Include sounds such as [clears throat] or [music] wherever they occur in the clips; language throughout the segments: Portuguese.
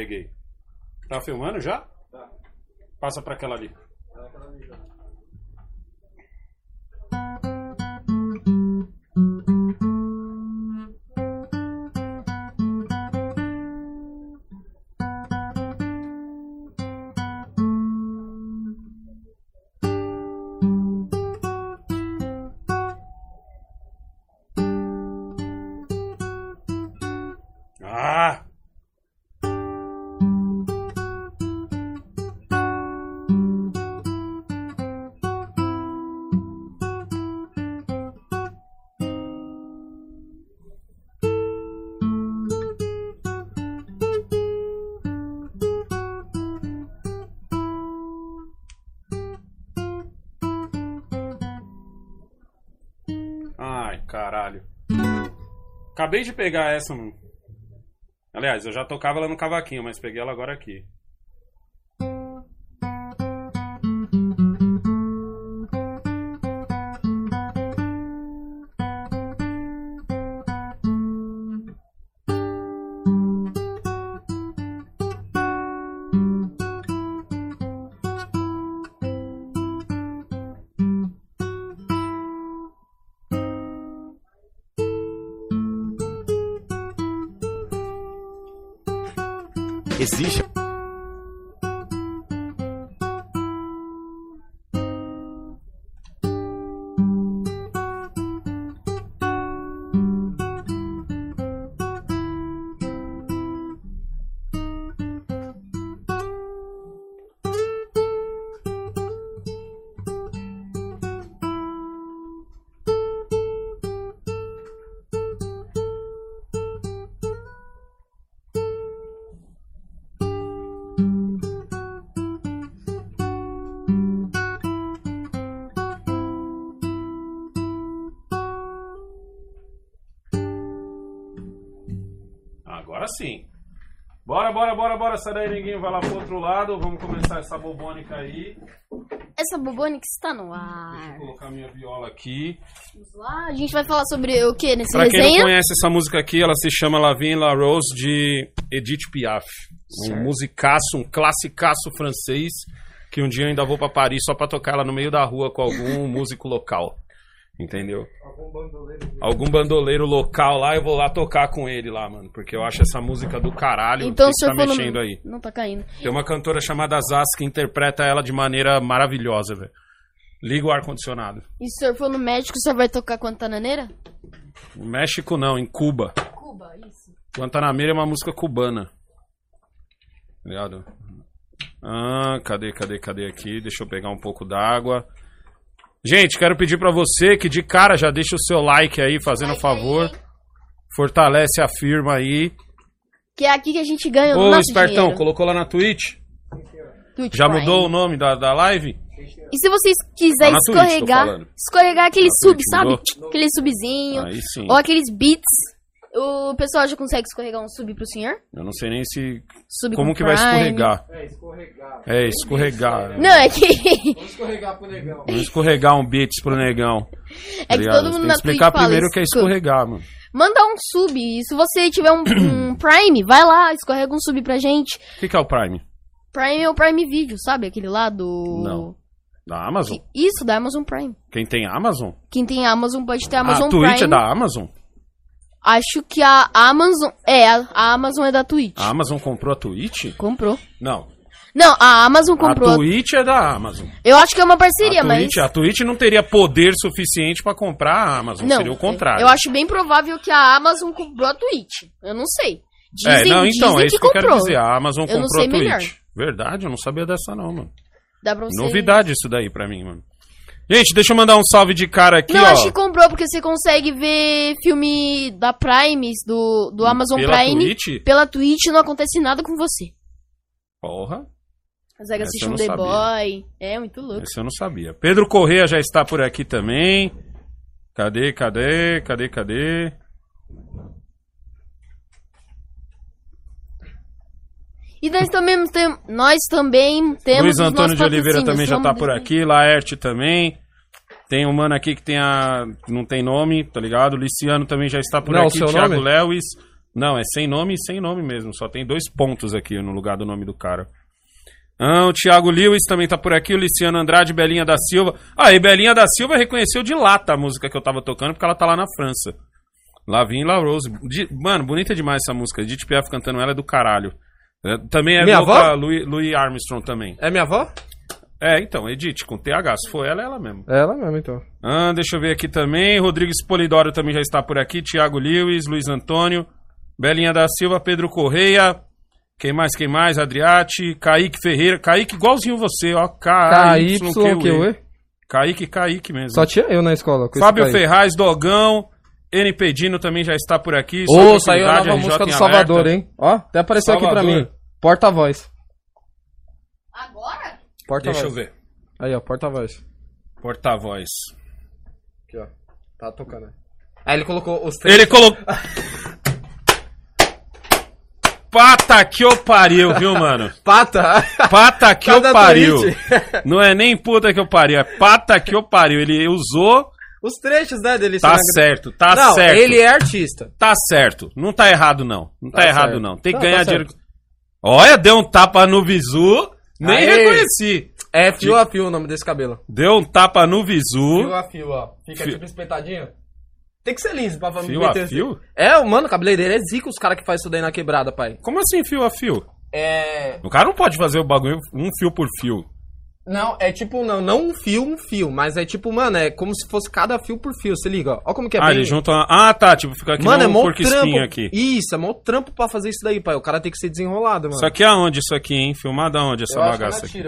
Peguei. Tá filmando já? Tá. Passa para aquela ali. Acabei de pegar essa, mano. Aliás, eu já tocava ela no cavaquinho, mas peguei ela agora aqui. Existe. Bora. Sai daí, ninguém. Vai lá pro outro lado. Vamos começar essa bobônica aí. Essa Bobonic está no Deixa ar. eu colocar minha viola aqui. Vamos lá, a gente vai falar sobre o que nesse Pra quem não conhece essa música aqui, ela se chama La Vie La Rose de Edith Piaf. Um Certo. musicaço, um classicaço francês que um dia eu ainda vou pra Paris só pra tocar ela no meio da rua com algum [laughs] músico local. Entendeu? Algum bandoleiro local lá, eu vou lá tocar com ele lá, mano. Porque eu acho essa música do caralho. Então que tá mexendo aí. Não tá caindo. Tem uma cantora chamada Zaz que interpreta ela de maneira maravilhosa, velho. Liga o ar-condicionado. E se o senhor for no médico, o senhor vai tocar Guantananeira? No México não, em Cuba. Cuba, isso. Guantanameira é uma música cubana. Ligado? Ah, cadê, cadê, cadê aqui? Deixa eu pegar um pouco d'água. Gente, quero pedir pra você que de cara já deixa o seu like aí, fazendo Like favor. aí. Fortalece a firma aí. Que é aqui que a gente ganha o Ô, nosso espertão, dinheiro. colocou lá na Twitch? Twitch Já Prime. mudou o nome da, da live? E se vocês quiserem Tá na Twitch, escorregar, escorregar aquele Na sub, Twitch, sabe? mudou? Aquele subzinho. Ou aqueles beats. O pessoal já consegue escorregar um sub pro senhor? Eu não sei nem se. Sub Como com que vai Prime. escorregar? É, escorregar. É, escorregar. Não, é que. [laughs] Vamos escorregar pro negão. Vamos escorregar um beats pro negão. É que ligado? todo mundo na que explicar Twitch fala primeiro o que é escorregar, mano. Manda um sub. E se você tiver um, um [clears throat] Prime, vai lá, escorrega um sub pra gente. O que, que é o Prime? Prime é o Prime Video, sabe? Aquele lá do. Não. Da Amazon? Isso, da Amazon Prime. Quem tem Amazon? Quem tem Amazon pode ter Amazon a Twitch Prime. é da Amazon? Acho que a Amazon. É, a Amazon é da Twitch. A Amazon comprou a Twitch? Comprou. Não. Não, a Amazon comprou. A Twitch é da Amazon. Eu acho que é uma parceria, a, mas. Twitch, a Twitch não teria poder suficiente pra comprar a Amazon. Não, seria o contrário. Eu acho bem provável que a Amazon comprou a Twitch. Eu não sei. é, Dizem, não, então, é isso que, que eu quero dizer. A Amazon Eu comprou a Twitch. melhor. Verdade, eu não sabia dessa não, mano. Dá pra você. Novidade isso daí pra mim, mano. Gente, deixa eu mandar um salve de cara aqui, Não, ó. acho que comprou, porque você consegue ver filme da Prime, do, do Amazon Pela Prime, Twitch? pela Twitch não acontece nada com você. Porra, Consegue assistir eu um The sabia. Boy. É, muito louco. esse eu não sabia. Pedro Correia já está por aqui também. Cadê, cadê, cadê, cadê? E nós também, tem, nós também temos. Luiz Antônio de Oliveira também já tá por aqui. Laerte também. Tem um mano aqui que tem a. Não tem nome, tá ligado? Luciano também já está por Não, aqui. seu Thiago nome? Lewis. Não, é sem nome e sem nome mesmo. Só tem dois pontos aqui no lugar do nome do cara. Ah, o Thiago Lewis também tá por aqui, o Luciano Andrade, Belinha da Silva. Ah, e Belinha da Silva reconheceu de lata a música que eu tava tocando, porque ela tá lá na França. Lavigne La Rose. De- Mano, bonita demais essa música. Edith Piaf cantando ela é do caralho. É, também é Minha avó? Louis, Louis Armstrong também. É minha avó? É, então, Edith, com TH. Se for ela, é ela mesmo. É ela mesmo, então. Ah, deixa eu ver aqui também. Rodrigues Polidoro também já está por aqui. Thiago Lewis, Luiz Antônio, Belinha da Silva, Pedro Correia. Quem mais, quem mais? Adriate, Kaique Ferreira. Kaique igualzinho você, ó. KY, K-Y-Q-U-E. que ué? Kaique, Kaique mesmo. Só tinha eu na escola. Fábio. Ferraz, Dogão. NP Dino também já está por aqui. Ô, Só saiu a nova RJ música do Salvador, alerta. hein? Ó, até apareceu aqui pra Salvador. mim. Porta-voz. Agora? Porta-voz. Deixa eu ver. Aí, ó, porta-voz. Porta-voz. Aqui, ó. Tá tocando. Aí ele colocou os três. Ele colocou. Pata que eu pariu, viu, mano? [laughs] Pata! Pata que Tá eu da pariu. Não é nem puta que eu pariu, é pata que eu pariu. Ele usou, Os trechos, né, dele. tá sendo- certo, tá Não, certo. ele é artista. Tá certo. Não tá errado, não. Não tá, Tá errado, certo. não. Tem que Não, ganhar tá dinheiro. Olha, deu um tapa no visu. Nem Aê. reconheci. É fio a fio o nome desse cabelo. Deu um tapa no Fio visu. a fio, ó. Fica Fio- tipo espetadinho. Tem que ser liso pra pra Fio a meter- fio? É, mano, o cabeleireiro é zica os caras que faz isso daí na quebrada, pai. Como assim fio a fio? É. O cara não pode fazer o bagulho um fio por fio. Não, é tipo, não, não um fio, um fio, mas é tipo, mano, é como se fosse cada fio por fio, se liga, ó. Ó como que é ah, bem- ele junta. uma- Ah, tá. Tipo, fica aqui Mano, é um mó trampo. aqui. Isso, é mó trampo pra fazer isso daí, pai. O cara tem que ser desenrolado, mano. Isso aqui é aonde isso aqui, hein? Filmado aonde essa Eu bagaça aqui?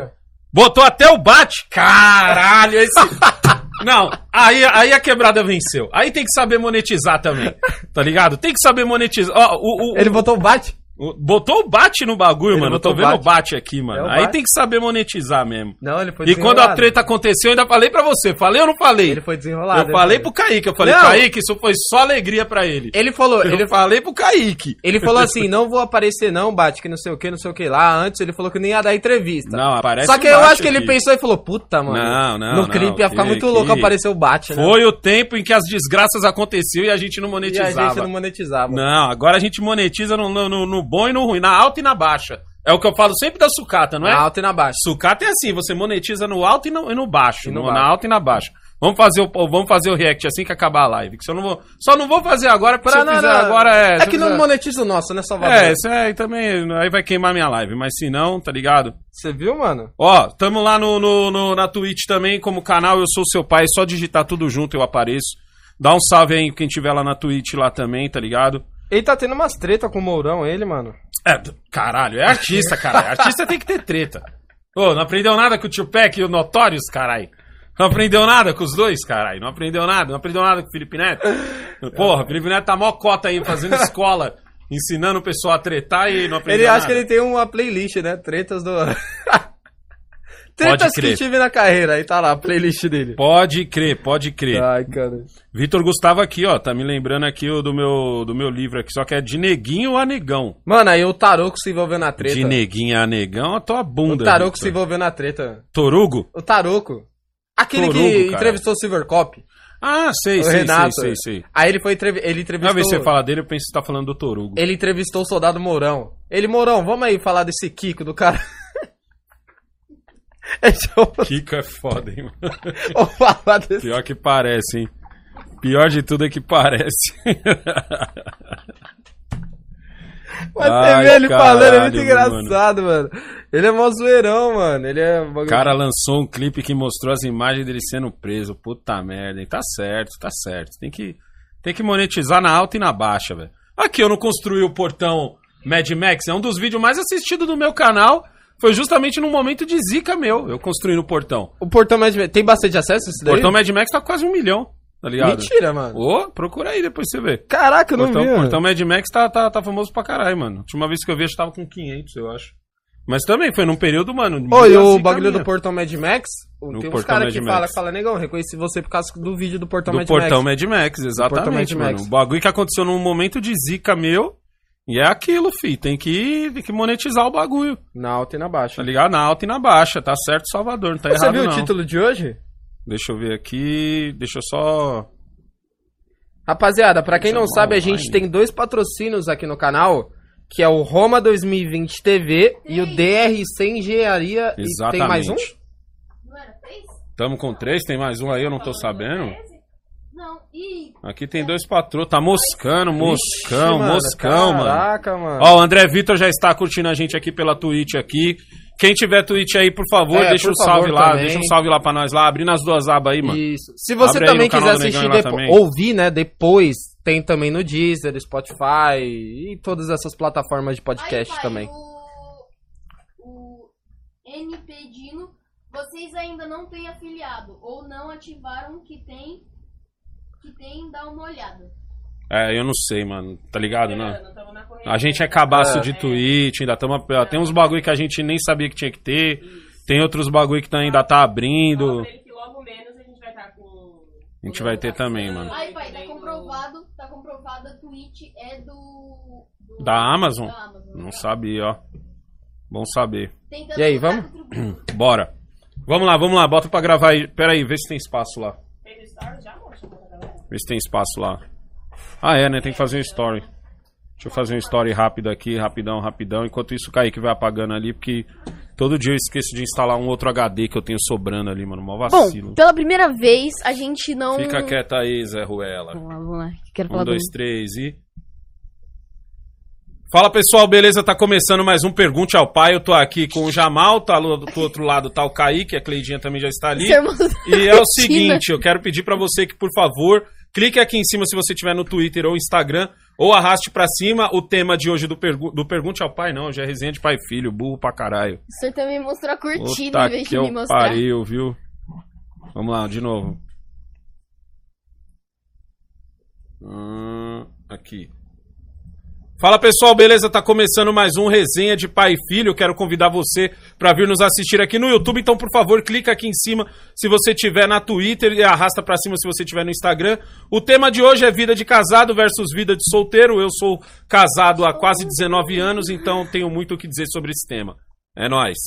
Botou até o bate. Caralho, esse. [laughs] Não, aí, aí a quebrada venceu. Aí tem que saber monetizar também. Tá ligado? Tem que saber monetizar. Ó, o, o- Ele o- botou o bate? Botou o bate no bagulho, Ele mano. Eu tô vendo o bate aqui, mano. É o aí bate. tem que saber monetizar mesmo. Não, ele foi E quando a treta aconteceu, eu ainda falei pra você. Falei ou não falei? Ele foi desenrolado. eu falei foi. pro Kaique. Eu falei, Não. Kaique, isso foi só alegria pra ele. Ele falou, Eu ele, falei pro Kaique. ele falou assim, [laughs] não vou aparecer não, bate, que não sei o que, não sei o que lá. Antes ele falou que nem ia dar entrevista. Não, aparece Só que eu Bate acho que ele aqui. pensou e falou, puta, mano. Não, não, No não, clipe ia ficar que- muito que- louco aparecer o bate, né? Foi o tempo em que as desgraças aconteciam e a gente não E a monetizava. gente não monetizava. Não, agora a gente monetiza no, no, no- no bom e no ruim, na alta e na baixa. É o que eu falo sempre da sucata, não é? Na alta e na baixa. Sucata é assim, você monetiza no alto e no, e no baixo. E no no- baixo. Na alta e na baixa. Vamos fazer, o, vamos fazer o react assim que acabar a live. Que eu não vou, só não vou fazer agora, porque se eu não, fizer não. agora é. É que não fizer- monetiza o nosso, né, Salvador? É, isso aí também. Aí vai queimar minha live. Mas se não, tá ligado? Você viu, mano? Ó, tamo lá no, no, no- na Twitch também, como canal Eu Sou Seu Pai. É só digitar tudo junto eu apareço. Dá um salve aí quem tiver lá na Twitch lá também, tá ligado? Ele tá tendo umas treta com o Mourão, ele, mano. É, caralho, é artista, caralho. Artista tem que ter treta. Ô, não aprendeu nada com o Tio Peck e o Notorious, caralho? Não aprendeu nada com os dois, caralho? Não aprendeu nada? Não aprendeu nada com o Felipe Neto? Porra, o Felipe Neto tá mó cota aí, fazendo escola, ensinando o pessoal a tretar e não aprendeu Ele nada. acha que ele tem uma playlist, né? Tretas do. [laughs] Tretas que tive na carreira. Aí tá lá, a playlist dele. Pode crer, pode crer. Ai, cara. Vitor Gustavo aqui, ó, tá me lembrando aqui o do meu, do meu livro aqui, só que é de neguinho a negão. Mano, aí o Taroco se envolveu na treta. De neguinho a negão, a tua O bunda. Taroco Vitor. se envolveu na treta. Torugo? O Taroco. Aquele Torugo, que cara. entrevistou o Silver Cop. Ah, sei, O sei, Renato. sei, sei, sei. Aí ele foi entrev... ele entrevistou. vez você fala dele, eu penso que você tá falando do Torugo. Ele entrevistou o soldado Mourão. Ele, Mourão, vamos aí falar desse Kiko do cara. [laughs] É [laughs] Kiko é foda, hein, mano? [laughs] Falar desse. Pior que parece, hein? Pior de tudo é que parece. Mas Ai, você vê ele falando, é muito caralho, engraçado, mano. Ele é mó zoeirão, mano. Ele é. O cara lançou um clipe que mostrou as imagens dele sendo preso. Puta merda, hein? Tá certo, tá certo. Tem que, tem que monetizar na alta e na baixa, velho. Aqui eu não construí o portão Mad Max. É um dos vídeos mais assistidos do meu canal. Foi justamente num momento de zica meu. Eu construí no portão. O portão Mad Max. Tem bastante acesso esse O daí? portão Mad Max tá quase um milhão, tá ligado? Mentira, mano. Ô, procura aí depois você vê. Caraca, eu não Portão, vi. mano. portão Mad Max tá, tá, tá famoso pra caralho, mano. A última vez que eu vi, acho que tava com 500, eu acho. Mas também foi num período, mano. Oi, de o bagulho minha. do Portão Mad Max, No tem uns Portão caras que Mad Max. fala, negão, reconheci você por causa do vídeo do Portão Do Mad Portão Max. Mad Max, exatamente, Mad mano. Max. O bagulho que aconteceu num momento de zica meu. E é aquilo, fi. Tem que, tem que monetizar o bagulho. Na alta e na baixa. Tá ligado? Na alta e na baixa. Tá certo, Salvador. Não tá Você errado, viu não. o título de hoje? Deixa eu ver aqui. Deixa eu só. Rapaziada, pra quem não sabe, a gente tem dois patrocínios aqui no canal, que é o Roma 2020 TV e o DRC Engenharia. E tem mais um? Exatamente. Não era três? Tamo com três, tem mais um aí, eu não tô sabendo. Não, e. Aqui tem dois patrões, tá moscando, moscão, Ixi, mano, moscão, mano. Caraca, mano. Ó, o André Vitor já está curtindo a gente aqui pela Twitch aqui. Quem tiver Twitch aí, por favor, É, deixa por um salve favor lá, também. deixa um salve lá pra nós lá, abrindo as duas abas aí, mano. Isso. Se você Abre também quiser assistir, também. ouvir, né, depois, tem também no Deezer, Spotify e todas essas plataformas de podcast Aí, pai, também. O, o NP Dino, vocês ainda não têm afiliado ou não ativaram o que tem. Que tem, dá uma olhada. É, eu não sei, mano, tá ligado, né? A gente é cabaço É. de Twitch, ainda tamo, tem uns bagulho que a gente nem sabia que tinha que ter. Tem outros bagulho que tá- ainda tá abrindo. menos a gente vai estar com. A gente vai ter também, mano. Aí, pai, tá comprovado, tá comprovado, a Twitch é do. do- Da Amazon? Da Amazon. Não sabia, ó. Bom saber. Tentando E aí, vamos? Bora. Vamos lá, vamos lá, bota pra gravar aí. Pera aí, vê se tem espaço lá. Vê se tem espaço lá. Ah, é, né? Tem que fazer um story. Deixa eu fazer um story rápido aqui, rapidão, rapidão. Enquanto isso, o Kaique vai apagando ali, porque todo dia eu esqueço de instalar um outro HD que eu tenho sobrando ali, mano. Mó vacilo. Bom, pela primeira vez, a gente não. Fica quieta aí, Zé Ruela. Vamos lá, vamos lá. Quero falar Um, do. dois, três e. Fala pessoal, beleza? Tá começando mais um Pergunte ao Pai. Eu tô aqui com o Jamal, tá do do outro lado tá o Kaique, a Cleidinha também já está ali. E é o seguinte, eu quero pedir pra você que, por favor, clique aqui em cima se você tiver no Twitter ou Instagram, ou arraste pra cima o tema de hoje do, pergu do Pergunte ao Pai, não, hoje é resenha de pai e filho, burro pra caralho. O senhor também mostrou a curtida Puta em vez que de me eu mostrar. pariu, viu? Vamos lá, de novo. Hum, aqui. Fala pessoal, beleza? Tá começando mais um resenha de pai e filho. Eu quero convidar você para vir nos assistir aqui no YouTube. Então, por favor, clica aqui em cima se você tiver na Twitter e arrasta para cima se você tiver no Instagram. O tema de hoje é vida de casado versus vida de solteiro. Eu sou casado há quase 19 anos, então tenho muito o que dizer sobre esse tema. É nóis.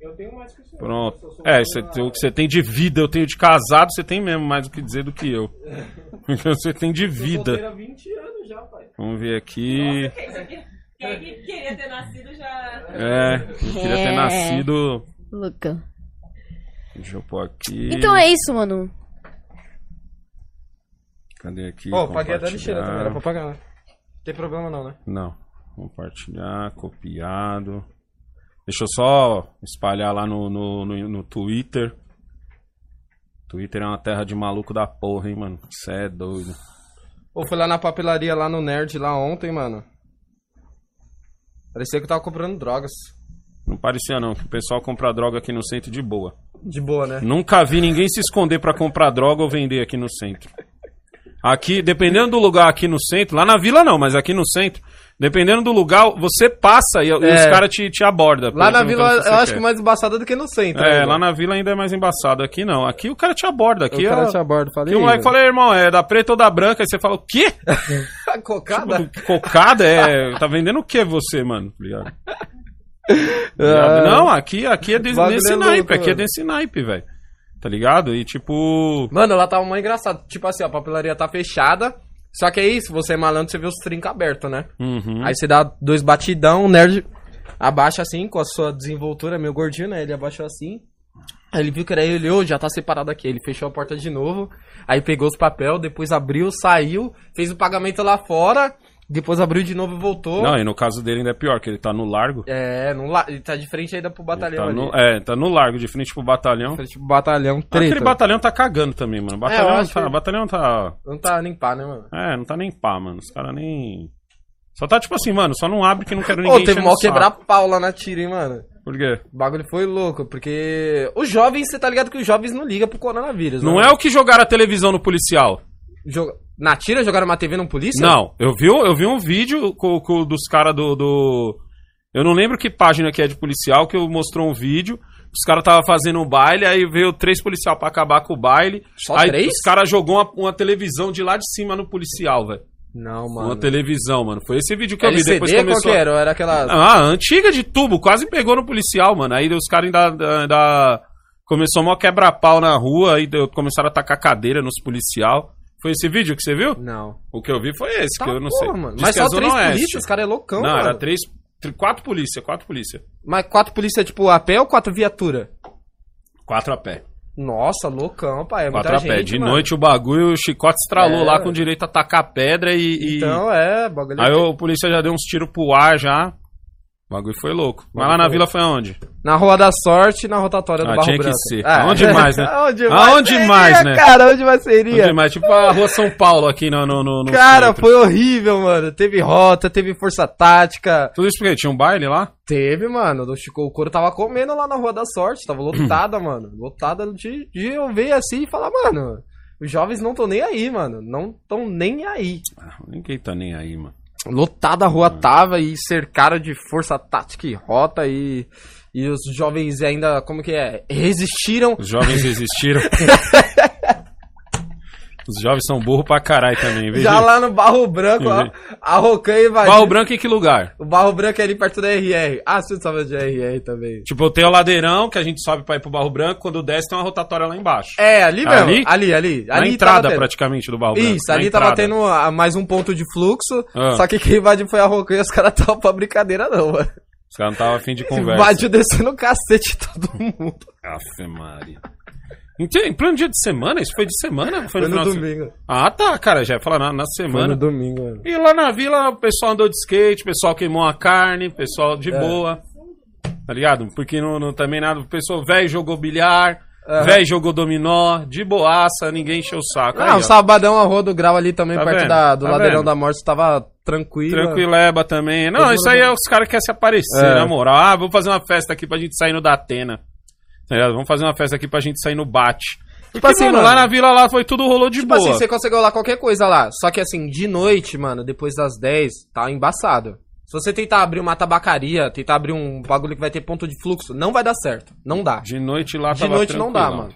Eu tenho mais que o senhor. Pronto. Eu É, você o que você tem de vida, eu tenho de casado, você tem mesmo mais o que dizer do que eu. [laughs] você tem de vida. há 20 anos já, pai. Vamos ver aqui. Quem que queria ter nascido já. É, eu queria ter É. nascido. Luca. Deixa eu pôr aqui. Então é isso, mano. Cadê aqui? Pô, paguei até lixeira também, era pra pagar, né? Não tem problema não, né? Não. Compartilhar, copiado. Deixa eu só espalhar lá no, no, no, no Twitter. Twitter é uma terra de maluco da porra, hein, mano. Cê é doido. Pô, fui lá na papelaria lá no Nerd lá ontem, mano. Parecia que eu tava comprando drogas. Não parecia não, que o pessoal compra droga aqui no centro de boa. De boa, né? Nunca vi ninguém se esconder pra comprar droga ou vender aqui no centro. Aqui, dependendo do lugar aqui no centro, lá na vila não, mas aqui no centro, dependendo do lugar, você passa e, e os É. caras te, te abordam. Lá na vila eu acho quer. que mais embaçada do que no centro. É, ainda. lá na vila ainda é mais embaçado. Aqui não. Aqui o cara te aborda. Aqui o cara é- te aborda. Falei, Aqui o moleque fala, "Ei, irmão, é da preta ou da branca? Aí você fala, o quê? [laughs] cocada? Cocada? É. Tá vendendo o que você, mano? Tá ligado? [laughs] Ah. Não, aqui, aqui é desse, nesse é naipe. aqui é desse naipe, velho. Tá ligado? E tipo. Mano, lá tava mó engraçado. Tipo assim, ó, a papelaria tá fechada. Só que é isso, você é malandro, você vê os trincos abertos, né? Uhum. Aí você dá dois batidão, o nerd abaixa assim, com a sua desenvoltura, meio gordinho, né? Ele abaixou assim. Aí ele viu que era ele, ô, já tá separado aqui. Ele fechou a porta de novo. Aí pegou os papel, depois abriu, saiu, fez o pagamento lá fora. Depois abriu de novo e voltou. Não, e no caso dele ainda é pior, que ele tá no largo. É, no la... ele tá de frente ainda pro Ele batalhão tá ali. no, é, tá no largo, de frente pro batalhão. Frente pro batalhão treta. Aquele batalhão tá cagando também, mano. Batalhão, eu acho tá, que- batalhão tá. Não tá nem pá, né, mano? É, não tá nem pá, mano. Os caras nem. Só tá tipo assim, mano, só não abre que não quero Ô, ninguém teve mal o saco. quebrar pau lá na tira, hein, mano? Por quê? O bagulho foi louco, porque os jovens, você tá ligado que os jovens não ligam pro coronavírus, Não né? é o que jogaram a televisão no policial. Joga- Na tira jogaram uma TV no polícia? Não, eu vi, eu vi um vídeo com, com- dos caras do, do. Eu não lembro que página que é de policial, que eu mostrou um vídeo. Os caras tava fazendo um baile, aí veio três policial pra acabar com o baile. Só aí três? os caras jogou uma, uma televisão de lá de cima no policial, velho. Não, mano. Uma televisão, mano. Foi esse vídeo que eu vi. Depois qual começou. que era? Era aquela... Ah, antiga de tubo, quase pegou no policial, mano. Aí os caras ainda, ainda. Começou mó quebra-pau na rua, aí deu- começaram a tacar cadeira nos policial. Foi esse vídeo que você viu? Não. O que eu vi foi esse, Tá, que eu não porra, sei. mano. Diz Mas é só três Oeste. polícias, os caras é loucão, Não, mano. era três, tr- quatro polícia, quatro polícia. Mas quatro polícia, tipo, a pé ou quatro viatura? Quatro a pé. Nossa, loucão, pai. É Quatro muita a pé. gente, De mano. noite o bagulho, o chicote estralou É. lá com direito a tacar pedra e. e- Então, é, bagulho. Aí o polícia já deu uns tiros pro ar já. O bagulho foi louco. Mas lá na foi vila foi aonde? Na Rua da Sorte e na rotatória do Ah, Barro tinha que Branco. ser. É. Aonde mais, né? [laughs] Aonde Aonde seria, mais, né? Cara, onde mais seria? Onde mais? Tipo a rua São Paulo aqui no. no, no no Cara, centro. foi horrível, mano. Teve rota, teve força tática. Tudo isso porque tinha um baile lá? Teve, mano. O Chico o Couro tava comendo lá na Rua da Sorte. Tava lotada, [clears throat] mano. Lotada de, de eu ver assim e falar, mano. Os jovens não estão nem aí, mano. Não estão nem aí. Ah, Ninguém tá nem aí, mano. Lotada a rua tava e cercaram de força tática e rota e. E os jovens ainda, como que é? Resistiram. Os jovens existiram. [laughs] Os jovens são burros pra caralho também, viu? Já lá no Barro Branco, ó, a Rocan invadiu. Barro Branco em que lugar? O Barro Branco é ali perto da RR. Ah, você sabe de RR também. Tipo, tem o ladeirão que a gente sobe pra ir pro Barro Branco, quando desce tem uma rotatória lá embaixo. É, ali mesmo. Ali? Ali, ali. Na ali entrada, tava tendo. praticamente, do Barro Branco. Isso, ali tava entrada. tendo ah, mais um ponto de fluxo. Ah. Só que quem invadiu foi a Rocan e os caras estavam pra brincadeira, não, mano. Os caras não estavam afim de conversa. Invadiu descendo o cacete todo mundo. Afe Maria. Em, pleno dia de semana? Isso foi de semana? Foi Foi no, no domingo. Ah, tá, cara. Já ia falar na, na Foi semana. no domingo, mano. E lá na vila o pessoal andou de skate, o pessoal queimou a carne, o pessoal de É. boa. Tá ligado? Porque não, não também nada. O pessoal velho jogou bilhar, Aham. velho jogou dominó, de boaça, ninguém encheu o saco. Ó, o sabadão, a Rua do Grau ali também, Tá perto vendo? da, do Tá Ladeirão vendo? da Morte, tava tranquilo. Tranquileba também. Não, Todo isso aí é os caras que querem se aparecer, É. na moral. Ah, vamos fazer uma festa aqui pra gente sair no Datena. Tá ligado? Vamos fazer uma festa aqui pra gente sair no Bate. Tipo assim, mano, mano, lá na vila lá foi tudo rolou de Tipo boa. assim, você consegue rolar qualquer coisa lá. Só que assim, de noite, mano, depois das 10, tá embaçado. Se você tentar abrir uma tabacaria, tentar abrir um bagulho que vai ter ponto de fluxo, não vai dar certo. Não dá. De noite lá De noite não dá, mano.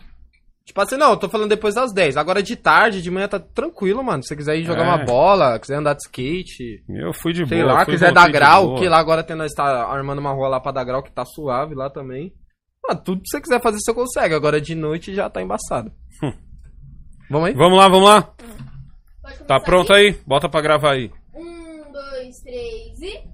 Tipo assim, não, eu tô falando depois das 10. Agora de tarde, de manhã tá tranquilo, mano. Se você quiser ir jogar É. uma bola, quiser andar de skate, Eu fui de sei boa. lá, fui, quiser dar grau, que lá agora tem, nós tá armando uma rua lá pra dar grau que tá suave lá também. Mano, tudo que você quiser fazer você consegue. Agora de noite já tá embaçado. Hum. Vamos aí? Vamos lá, vamos lá. Tá pronto aí? Bota pra gravar aí. Um, dois, três e.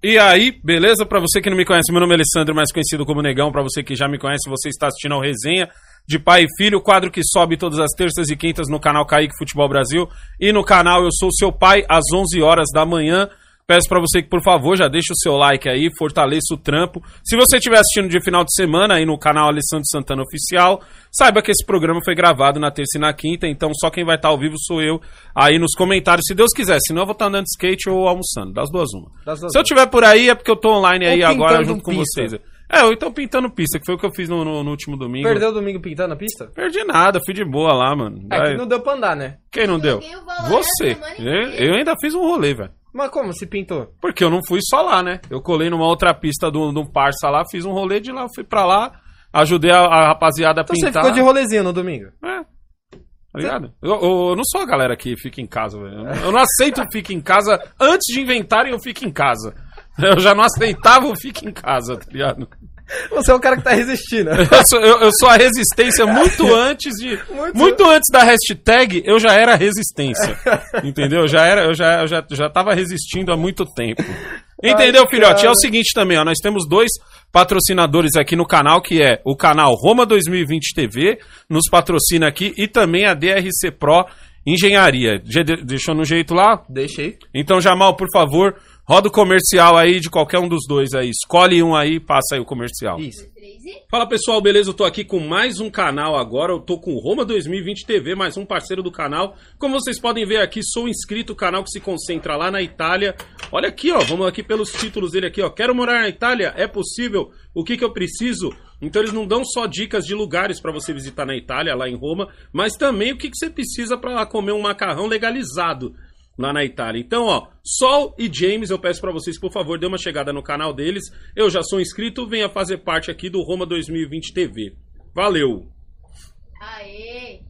E aí, beleza? Pra você que não me conhece, meu nome é Alessandro, mais conhecido como Negão. Pra você que já me conhece, você está assistindo ao Resenha de Pai e Filho, quadro que sobe todas as terças e quintas no canal Kaique Futebol Brasil e no canal Eu Sou Seu Pai, às 11 horas da manhã. Peço pra você que, por favor, já deixe o seu like aí, fortaleça o trampo. Se você estiver assistindo de final de semana aí no canal Alessandro Santana Oficial, saiba que esse programa foi gravado na terça e na quinta, então só quem vai estar ao vivo sou eu aí nos comentários, se Deus quiser. Senão eu vou estar andando de skate ou almoçando, das duas uma. Das duas Se eu tiver por aí é porque eu tô online aí Ou agora junto com pista. vocês. É, ou então pintando pista, que foi o que eu fiz no, no- no último domingo. Perdeu o domingo pintando a pista? Perdi nada, fui de boa lá, mano. É Vai- que não deu pra andar, né? Quem não deu? Valorant Você. Eu, eu ainda fiz um rolê, velho. Mas como se pintou? Porque eu não fui só lá, né? Eu colei numa outra pista de um parça lá, fiz um rolê de lá, fui pra lá, ajudei a, a rapaziada a Então pintar. você ficou de rolezinho no domingo. É. Tá ligado? Eu, eu- eu não sou a galera que fica em casa, velho. Eu- Eu não aceito fica em casa antes de inventarem o fica em casa. Eu já não aceitava o fica em casa, tá ligado? Você é o cara que tá resistindo. [laughs] Eu sou, eu- eu sou a resistência muito [laughs] antes de. Muito... antes da hashtag, eu já era resistência. Entendeu? Eu já era, eu já, eu já, já tava resistindo há muito tempo. Entendeu, Ai, filhote? É o seguinte também, ó. Nós temos dois patrocinadores aqui no canal, que é o canal Roma 2020 TV, nos patrocina aqui, e também a DRC Pro Engenharia. Deixou no jeito lá? Deixei. Então, Jamal, por favor, roda o comercial aí de qualquer um dos dois aí. Escolhe um aí e passa aí o comercial. Isso. Fala pessoal, beleza? Eu tô aqui com mais um canal agora. Eu tô com o Roma 2020 TV, mais um parceiro do canal. Como vocês podem ver aqui, sou inscrito, canal que se concentra lá na Itália. Olha aqui, ó, vamos aqui pelos títulos dele aqui, ó. Quero morar na Itália? É possível? O que que eu preciso? Então eles não dão só dicas de lugares pra você visitar na Itália, lá em Roma, mas também o que que você precisa pra comer um macarrão legalizado lá na Itália. Então, ó, Sol e James, eu peço pra vocês, por favor, dê uma chegada no canal deles. Eu já sou inscrito, venha fazer parte aqui do Roma 2020 TV. Valeu! Aê!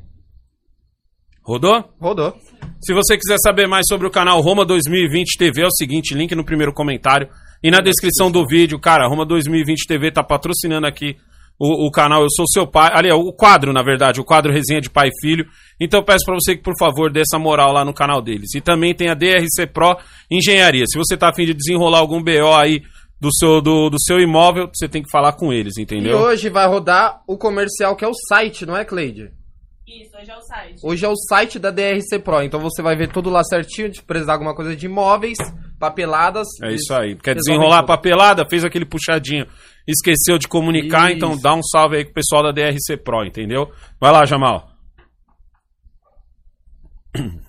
Rodou? Rodou. Se você quiser saber mais sobre o canal Roma 2020 TV, é o seguinte, link no primeiro comentário e na descrição do vídeo. Cara, Roma 2020 TV tá patrocinando aqui o, o canal Eu Sou Seu Pai. Ali, é o quadro, na verdade, o quadro Resenha de Pai e Filho. Então eu peço pra você que, por favor, dê essa moral lá no canal deles. E também tem a DRC Pro Engenharia. Se você tá afim de desenrolar algum BO aí do seu, do, do seu imóvel, você tem que falar com eles, E entendeu? hoje vai rodar o comercial que é o site, não é, Cleide? Isso, hoje é o site. Hoje é o site da DRC Pro, então você vai ver tudo lá certinho, de precisar alguma coisa de imóveis, papeladas. É isso aí. Quer desenrolar tudo. papelada? Fez aquele puxadinho. Esqueceu de comunicar, Isso. então dá um salve aí pro pessoal da DRC Pro, entendeu? Vai lá, Jamal. [clears throat]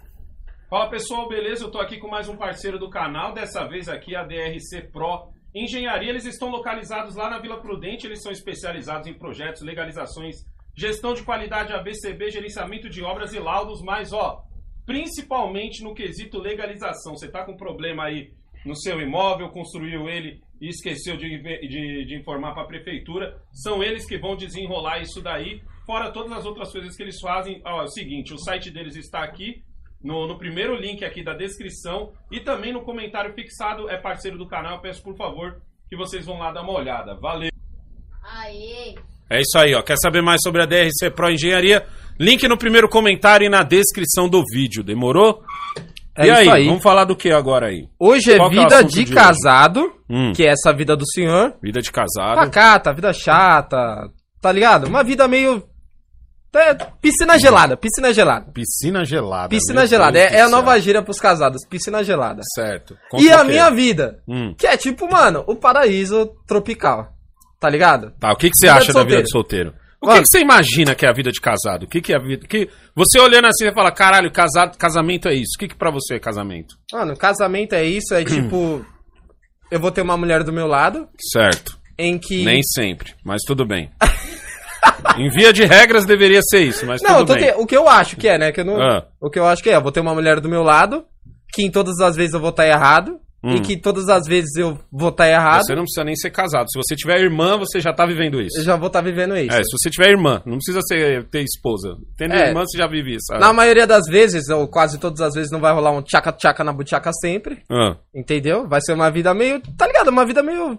Fala pessoal, beleza? Eu tô aqui com mais um parceiro do canal, dessa vez aqui a DRC Pro Engenharia. Eles estão localizados lá na Vila Prudente, eles são especializados em projetos, legalizações, gestão de qualidade ABCB, gerenciamento de obras e laudos, mas ó, principalmente no quesito legalização. Você tá com problema aí no seu imóvel, construiu ele e esqueceu de, de- de informar para a prefeitura, são eles que vão desenrolar isso daí, fora todas as outras coisas que eles fazem. Ó, é o seguinte, o site deles está aqui, no, no primeiro link aqui da descrição, e também no comentário fixado, é parceiro do canal, eu peço por favor que vocês vão lá dar uma olhada. Valeu! Aê! É isso aí, ó. Quer saber mais sobre a DRC Pro Engenharia? Link no primeiro comentário e na descrição do vídeo. Demorou? É e aí, aí. vamos falar do que agora aí? Hoje é Qual é vida assunto de de casado, Hum, que é essa vida do senhor. vida de casado. Pacata, vida chata, tá ligado? Uma vida meio. é, piscina gelada, piscina gelada. Piscina gelada. Piscina gelada. É, do é a nova gíria pros casados, piscina gelada. Certo. E Conta a o quê? minha vida, Hum. que é tipo, mano, o paraíso tropical. Tá ligado? Tá, o que, que você Vida acha da vida de solteiro? O que, que você imagina que é a vida de casado? O que, que é a vida. Que você olhando assim e fala, caralho, casado, casamento é isso. O que, que pra você é casamento? Mano, casamento é isso, é [clears throat] tipo. Eu vou ter uma mulher do meu lado, Certo. em que. Nem sempre, mas tudo bem. [laughs] em via de regras deveria ser isso, mas Não, tudo bem. te- o que eu acho que é, né? Que eu não... Ah. O que eu acho que é, eu vou ter uma mulher do meu lado, que em todas as vezes eu vou estar errado, Hum. e que todas as vezes eu vou estar errado, Você não precisa nem ser casado. Se você tiver irmã, você já tá vivendo isso. eu já vou estar vivendo isso. É, se você tiver irmã, não precisa ser, ter esposa. Tendo É. irmã, você já vive isso. Na maioria das vezes, ou quase todas as vezes, não vai rolar um tchaca-tchaca na butiaca sempre, Ah. entendeu? Vai ser uma vida meio, tá ligado? Uma vida meio...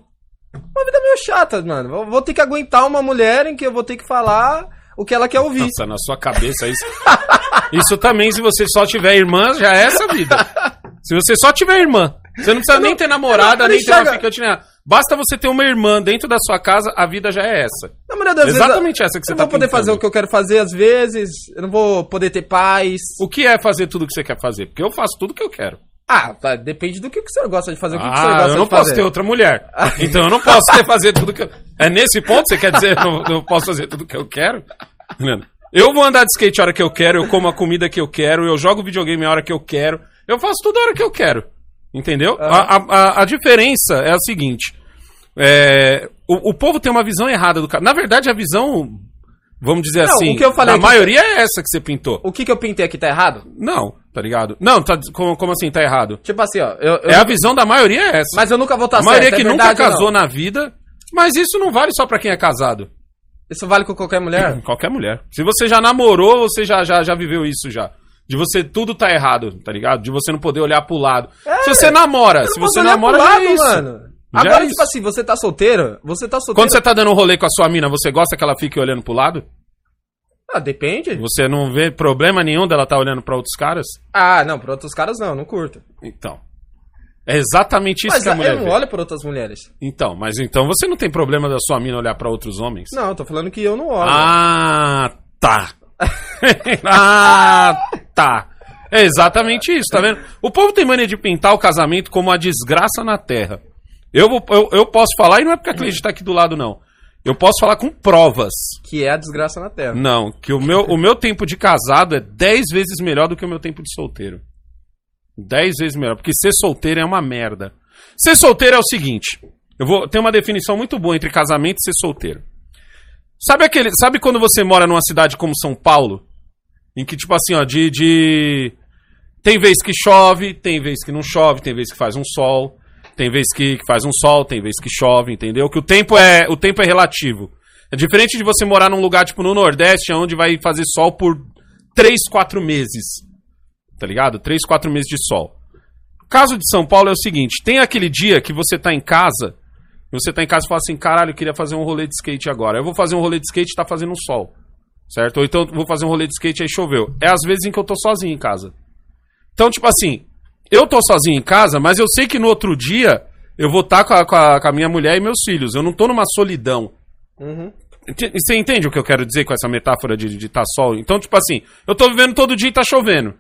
Uma vida meio chata, mano. Eu vou ter que aguentar uma mulher em que eu vou ter que falar o que ela quer ouvir. Nossa, na sua cabeça isso. [laughs] isso também, se você só tiver irmã, já é essa vida. [laughs] Se você só tiver irmã, você não precisa nem ter namorada, eu não nem ter uma ficante, nem. Basta você ter uma irmã dentro da sua casa, a vida já é essa. Na maioria das Exatamente vezes, essa que você eu tá não vou poder fazer o que eu quero fazer às vezes, eu não vou poder ter paz. O que é fazer tudo que você quer fazer? Porque eu faço tudo que eu quero. Ah, tá, depende do que, que o senhor gosta de fazer. O que, que o senhor Ah, gosta eu não de posso fazer? ter outra mulher. [laughs] Então eu não posso ter fazer tudo que eu... É nesse ponto que você quer dizer eu não, eu posso fazer tudo que eu quero? Eu vou andar de skate a hora que eu quero, eu como a comida que eu quero, eu jogo videogame a hora que eu quero, eu faço tudo a hora que eu quero. Entendeu? A, a- a- a diferença é a seguinte: é, o, o povo tem uma visão errada do cara. Na verdade, a visão, vamos dizer Não, assim, a aqui- maioria é essa que você pintou. O que, que eu pintei aqui tá errado? Não, tá ligado? Não, tá, como, como assim tá errado? Tipo assim, ó. Eu, eu- É a visão da maioria é essa. Mas eu nunca vou estar a certo. maioria é que nunca ou não? casou na vida, mas isso não vale só pra quem é casado. Isso vale com qualquer mulher? [laughs] Qualquer mulher. Se você já namorou, você já, já, já viveu isso já. De você tudo tá errado, tá ligado? De você não poder olhar pro lado. se você namora, se você namora, já lado, é isso. mano. Já Agora, é tipo isso. assim, você tá solteiro? Você tá solteiro? Quando você tá dando um rolê com a sua mina, você gosta que ela fique olhando pro lado? Ah, depende. Você não vê problema nenhum dela tá olhando pra outros caras? Ah, não, pra outros caras não, não curto. Então. É exatamente isso Mas que a mulher eu não vê. olho por outras mulheres. Então, mas então você não tem problema da sua mina olhar pra outros homens? Não, eu tô falando que eu não olho. Ah, tá. [laughs] [laughs] ah, tá. É exatamente isso, tá vendo? O povo tem mania de pintar o casamento como a desgraça na terra. Eu, vou, eu, eu posso falar, e não é porque a Cleide tá aqui do lado, não. Eu posso falar com provas. Que é a desgraça na terra. Não, que o meu, o meu tempo de casado é 10 vezes melhor do que o meu tempo de solteiro. 10 vezes melhor, porque ser solteiro é uma merda. Ser solteiro é o seguinte, eu vou ter uma definição muito boa entre casamento e ser solteiro. Sabe aquele, sabe quando você mora numa cidade como São Paulo, em que tipo assim, ó, de, de tem vez que chove, tem vez que não chove, tem vez que faz um sol, tem vez que, que faz um sol, tem vez que chove, entendeu? Que o tempo é, o tempo é relativo. É diferente de você morar num lugar tipo no Nordeste, onde vai fazer sol por 3, 4 meses. Tá ligado? 3, 4 meses de sol. O caso de São Paulo é o seguinte: tem aquele dia que você tá em casa você tá em casa e fala assim, caralho, eu queria fazer um rolê de skate agora. Eu vou fazer um rolê de skate e tá fazendo sol. Certo? Ou então vou fazer um rolê de skate e aí choveu. É às vezes em que eu tô sozinho em casa. Então, tipo assim, eu tô sozinho em casa, mas eu sei que no outro dia eu vou estar com, a, com, a, com a minha mulher e meus filhos. Eu não tô numa solidão. Uhum. Você entende o que eu quero dizer com essa metáfora de, de tá sol? Então, tipo assim, eu tô vivendo todo dia e tá chovendo.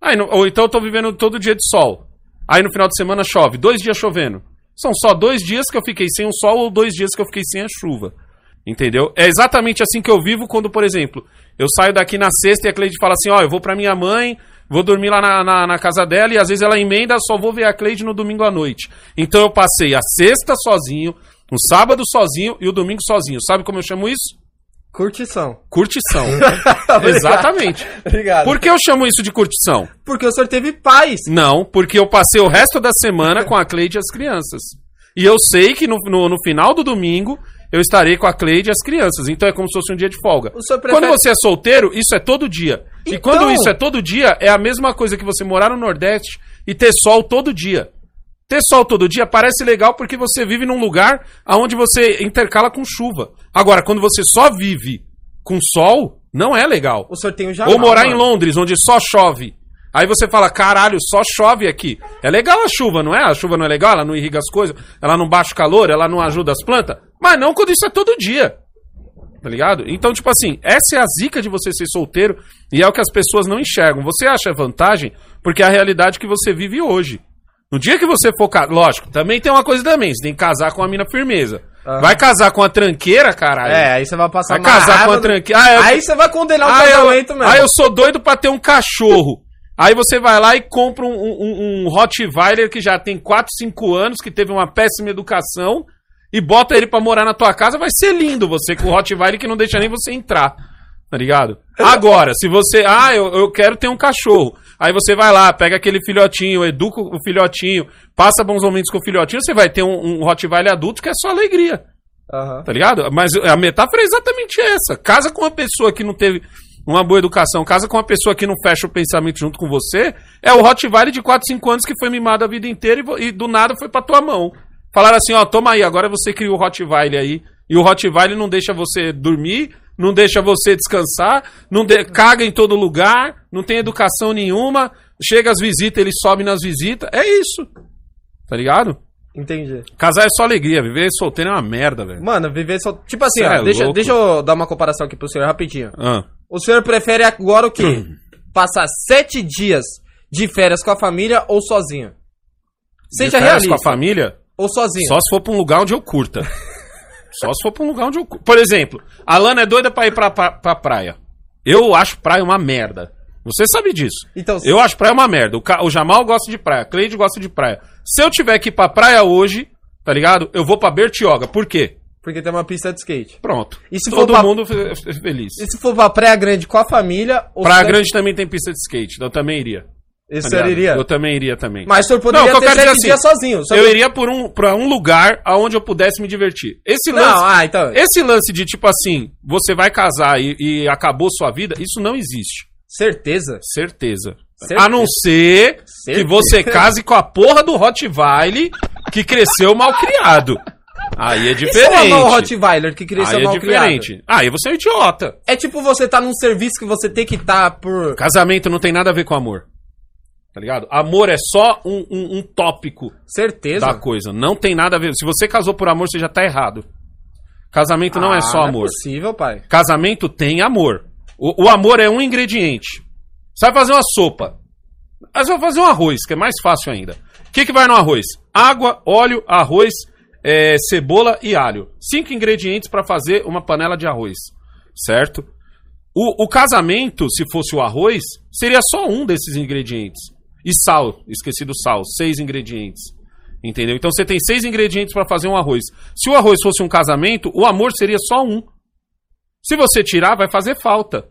Aí, no- ou então eu tô vivendo todo dia de sol. Aí no final de semana chove, dois dias chovendo. São só dois dias que eu fiquei sem o sol ou dois dias que eu fiquei sem a chuva. Entendeu? É exatamente assim que eu vivo quando, por exemplo, eu saio daqui na sexta e a Cleide fala assim: ó, eu vou pra minha mãe, vou dormir lá na, na, na casa dela e às vezes ela emenda, só vou ver a Cleide no domingo à noite. Então eu passei a sexta sozinho, o sábado sozinho e o domingo sozinho. Sabe como eu chamo isso? Curtição. Curtição. [laughs] Exatamente. Obrigado. Por que eu chamo isso de curtição? Porque o senhor teve paz. Não, porque eu passei o resto da semana com a Cleide e as crianças. E eu sei que no, no, no final do domingo eu estarei com a Cleide e as crianças. Então é como se fosse um dia de folga. Prefere- Quando você é solteiro, isso é todo dia. E Então- quando isso é todo dia, é a mesma coisa que você morar no Nordeste e ter sol todo dia. Ter sol todo dia parece legal porque você vive num lugar onde você intercala com chuva. Agora, quando você só vive com sol, não é legal. O senhor tem o Jamal. Ou morar em mano. Londres, onde só chove. Aí você fala, caralho, só chove aqui. É legal a chuva, não é? A chuva não é legal, ela não irriga as coisas, ela não baixa o calor, ela não ajuda as plantas. Mas não quando isso é todo dia. Tá ligado? Então, tipo assim, essa é a zica de você ser solteiro e é o que as pessoas não enxergam. Você acha vantagem porque é a realidade que você vive hoje. No dia que você for casar, lógico, também tem uma coisa também, você tem que casar com a mina firmeza. Aham. Vai casar com a tranqueira, caralho. É, aí você vai passar Vai casar com a tranqueira. Ah, eu- Aí você vai condenar o ah, eu, casamento mesmo. ah, eu sou doido pra ter um cachorro. Aí você vai lá e compra um, um, um Rottweiler que já tem 4, 5 anos, que teve uma péssima educação, e bota ele pra morar na tua casa, vai ser lindo você com o Rottweiler que não deixa nem você entrar. Tá ligado? Agora, se você. Ah, eu, eu quero ter um cachorro. Aí você vai lá, pega aquele filhotinho, educa o filhotinho, passa bons momentos com o filhotinho, você vai ter um, um Rottweiler adulto que é só alegria. Aham. Tá ligado? Mas a metáfora é exatamente essa. Casa com uma pessoa que não teve uma boa educação, casa com uma pessoa que não fecha o pensamento junto com você, é o Rottweiler de 4, 5 anos que foi mimado a vida inteira e, e do nada foi pra tua mão. Falaram assim, ó, toma aí, agora você criou o Rottweiler aí. E o Rottweiler não deixa você dormir, não deixa você descansar, não de- caga em todo lugar, não tem educação nenhuma, chega as visitas, ele sobe nas visitas. É isso. Tá ligado? Entendi. Casar é só alegria, viver solteiro é uma merda, velho. Mano, viver só. Tipo assim, ó, é deixa, louco. deixa eu dar uma comparação aqui pro senhor rapidinho. Ah. O senhor prefere agora o quê? [clears throat] Passar sete dias de férias com a família ou sozinho? Seja De férias realista. com a família? Ou sozinho? Só se for pra um lugar onde eu curta. [laughs] Só se for pra um lugar onde eu curta. Por exemplo, a Lana é doida pra ir pra, pra, pra praia. Eu acho praia uma merda. Você sabe disso. Então, Eu acho praia uma merda. O, Ca- o Jamal gosta de praia, a Cleide gosta de praia. Se eu tiver que ir pra praia hoje, tá ligado? Eu vou pra Bertioga. Por quê? Porque tem uma pista de skate. Pronto. E se Todo for pra- mundo fe- fe- feliz. E se for pra Praia Grande com a família, Praia Grande também tem pista de skate. Eu também iria. Esse tá iria? Eu também iria também. Mas o senhor Não, poderia o que eu ter sete assim, dias sozinho. Eu que- iria por um, pra um lugar aonde eu pudesse me divertir. Esse lance, Não, ah, então. esse lance de tipo assim, você vai casar e, e acabou sua vida, isso não existe. Certeza. Certeza. Certeza. A não ser que Certeza. você case com a porra do Rottweiler que cresceu mal criado. Aí é E se eu diferente. amar o Rottweiler que queria ser Aí é mal diferente. Aí você é idiota. É tipo você tá num serviço que você tem que estar por. Casamento não tem nada a ver com amor. Tá ligado? Amor é só um, um- um tópico Certeza. da coisa. Não tem nada a ver. Se você casou por amor, você já tá errado. Casamento não é Ah, só amor. é possível, pai. Casamento tem amor. O, o amor é um ingrediente. Você vai fazer uma sopa. Mas vai fazer um arroz, que é mais fácil ainda. O que, que vai no arroz? Água, óleo, arroz, é, cebola e alho. Cinco ingredientes para fazer uma panela de arroz. Certo? O, o casamento, se fosse o arroz, seria só um desses ingredientes. E sal, esqueci do sal, seis ingredientes. Entendeu? Então você tem seis ingredientes para fazer um arroz. Se o arroz fosse um casamento, o amor seria só um. Se você tirar, vai fazer falta.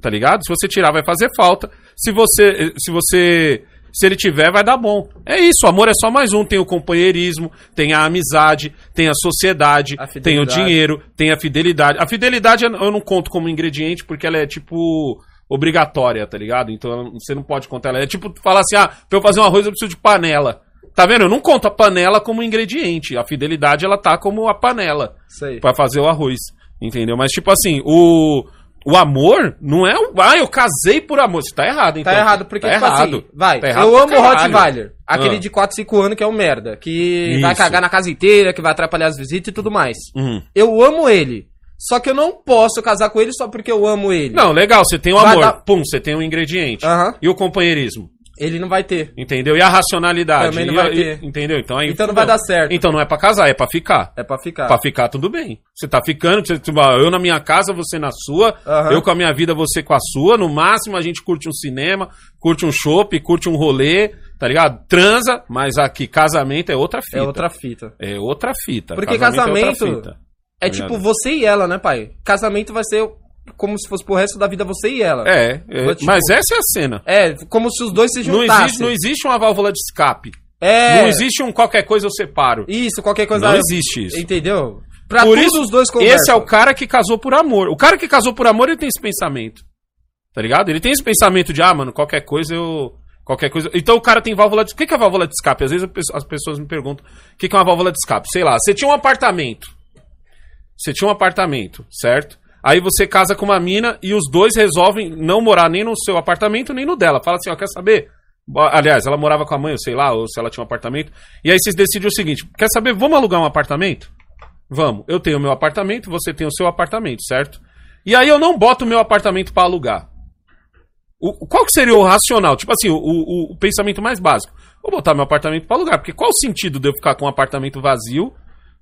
Tá ligado? Se você tirar, vai fazer falta. Se você. Se você. Se ele tiver, vai dar bom. É isso, o amor é só mais um. Tem o companheirismo, tem a amizade, tem a sociedade, A tem o dinheiro, tem a fidelidade. A fidelidade eu não conto como ingrediente porque ela é tipo obrigatória, tá ligado? Então você não pode contar ela. É tipo falar assim: ah, pra eu fazer um arroz eu preciso de panela. Tá vendo? Eu não conto a panela como ingrediente. A fidelidade, ela tá como a panela pra fazer o arroz. Entendeu? Mas, tipo assim, o, o amor não é o. Ah, eu casei por amor. Você tá errado, então. Tá errado, porque, tá tipo errado. assim, vai, Tá eu amo o. Rottweiler. Aquele Ah. de 4, 5 anos que é o merda. Que vai Isso. cagar na casa inteira, que vai atrapalhar as visitas e tudo mais. Uhum. Eu amo ele. Só que eu não posso casar com ele só porque eu amo ele. Não, legal, você tem o Vai amor. dar- Pum, você tem o ingrediente. Aham. E o companheirismo. Ele não vai ter. Entendeu? E a racionalidade. Também não E vai a- ter. e- entendeu? Então, aí, Então não vai dar certo. Então não é pra casar, é pra ficar. É pra ficar. Pra ficar tudo bem. Você tá ficando, você, tipo, eu na minha casa, você na sua, Aham. eu com a minha vida, você com a sua. No máximo a gente curte um cinema, curte um chopp, curte um rolê, tá ligado? Transa, mas aqui casamento é outra fita. É outra fita. É outra fita. Porque é outra casamento. É Tá tipo você e ela, né, pai? Casamento vai ser como se fosse pro resto da vida você e ela. É, é, Mas, tipo, mas essa é a cena. É, como se os dois se Não juntassem. existe, não existe uma válvula de escape. É. Não existe um qualquer coisa eu separo. Isso, qualquer coisa. Não existe isso. Entendeu? Pra Por isso, os dois conversam. esse é o cara que casou por amor. O cara que casou por amor, ele tem esse pensamento. Tá ligado? Ele tem esse pensamento de, ah, mano, qualquer coisa eu. Qualquer coisa. Então o cara tem válvula de. O que é válvula de escape? Às vezes as pessoas me perguntam o que que é uma válvula de escape. Sei lá, você tinha um apartamento. Você tinha um apartamento, certo? Aí você casa com uma mina e os dois resolvem não morar nem no seu apartamento nem no dela. Fala assim, ó, quer saber? Aliás, ela morava com a mãe, eu sei lá, ou se ela tinha um apartamento. E aí vocês decidem o seguinte: quer saber? Vamos alugar um apartamento? Vamos. Eu tenho o meu apartamento, você tem o seu apartamento, certo? E aí eu não boto o meu apartamento pra alugar. O, qual que seria o racional? Tipo assim, o, o, o pensamento mais básico. Vou botar meu apartamento pra alugar, porque qual o sentido de eu ficar com um apartamento vazio,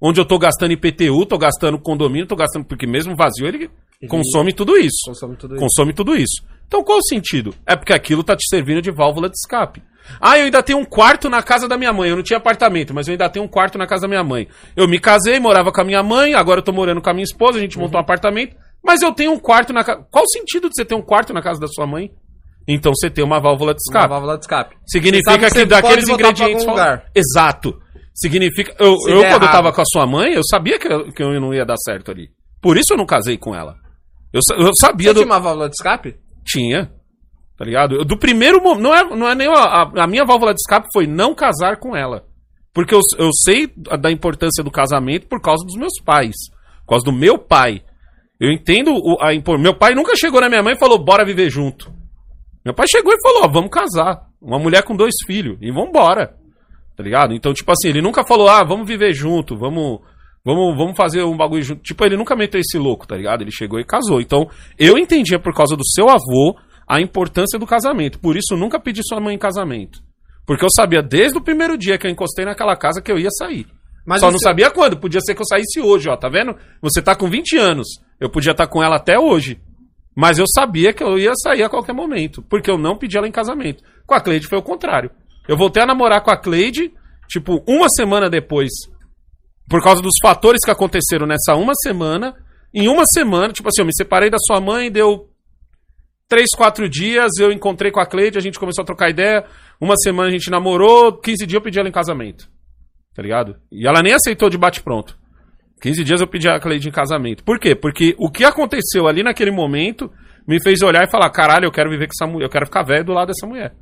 onde eu tô gastando IPTU, tô gastando condomínio, tô gastando. Porque mesmo vazio ele consome tudo isso. Consome tudo isso. Consome tudo isso. Então qual o sentido? É porque aquilo tá te servindo de válvula de escape. Ah, eu ainda tenho um quarto na casa da minha mãe. Eu não tinha apartamento, mas eu ainda tenho um quarto na casa da minha mãe. Eu me casei, morava com a minha mãe, agora eu tô morando com a minha esposa, a gente montou um apartamento, mas eu tenho um quarto na casa. Qual o sentido de você ter um quarto na casa da sua mãe? Então você tem uma válvula de Uma escape. válvula de escape. Significa que que, daqueles ingredientes. lugar. Exato. Significa. Eu, eu quando eu errado. tava com a sua mãe, eu sabia que eu, que eu não ia dar certo ali. Por isso eu não casei com ela. Eu, eu sabia Você do. tinha uma válvula de escape? Tinha. Tá ligado? Eu- Do primeiro momento. Não é, não é nem. A, a- a minha válvula de escape foi não casar com ela. Porque eu, eu sei da importância do casamento por causa dos meus pais. Por causa do meu pai. Eu entendo o, a impor... Meu pai nunca chegou na minha mãe e falou, bora viver junto. Meu pai chegou e falou, ó, vamos casar. Uma mulher com dois filhos. E vambora. Tá ligado? Então, tipo assim, ele nunca falou, ah, vamos viver junto, vamos. Vamos, vamos fazer um bagulho junto. Tipo, ele nunca meteu esse louco, tá ligado? Ele chegou e casou. Então, eu entendia por causa do seu avô a importância do casamento. Por isso, eu nunca pedi sua mãe em casamento. Porque eu sabia desde o primeiro dia que eu encostei naquela casa que eu ia sair. Mas Só você- não sabia quando. Podia ser que eu saísse hoje, ó. Tá vendo? Você tá com 20 anos. Eu podia estar com ela até hoje. Mas eu sabia que eu ia sair a qualquer momento. Porque eu não pedi ela em casamento. Com a Cleide foi o contrário. Eu voltei a namorar com a Cleide, tipo, uma semana depois. Por causa dos fatores que aconteceram nessa uma semana. Em uma semana, tipo assim, eu me separei da sua mãe, deu três, quatro dias, eu encontrei com a Cleide, a gente começou a trocar ideia. Uma semana a gente namorou, 15 dias eu pedi ela em casamento. Tá ligado? E ela nem aceitou de bate-pronto. 15 dias eu pedi a Cleide em casamento. Por quê? Porque o que aconteceu ali naquele momento me fez olhar e falar: caralho, eu quero viver com essa mulher, eu quero ficar velho do lado dessa mulher.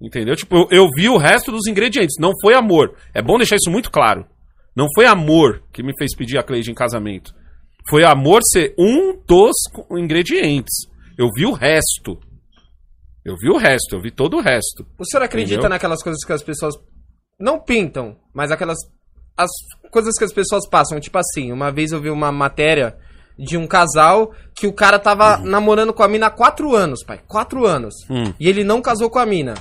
Entendeu? Tipo, eu, eu vi o resto dos ingredientes. Não foi amor. É bom deixar isso muito claro. Não foi amor que me fez pedir a Cleide em casamento. Foi amor ser um dos ingredientes. Eu vi o resto. Eu vi o resto, eu vi todo o resto. O senhor acredita Entendeu? naquelas coisas que as pessoas não pintam, mas aquelas as coisas que as pessoas passam, tipo assim, uma vez eu vi uma matéria de um casal que o cara tava namorando com a mina há quatro anos, pai, quatro anos, Hum. e ele não casou com a mina.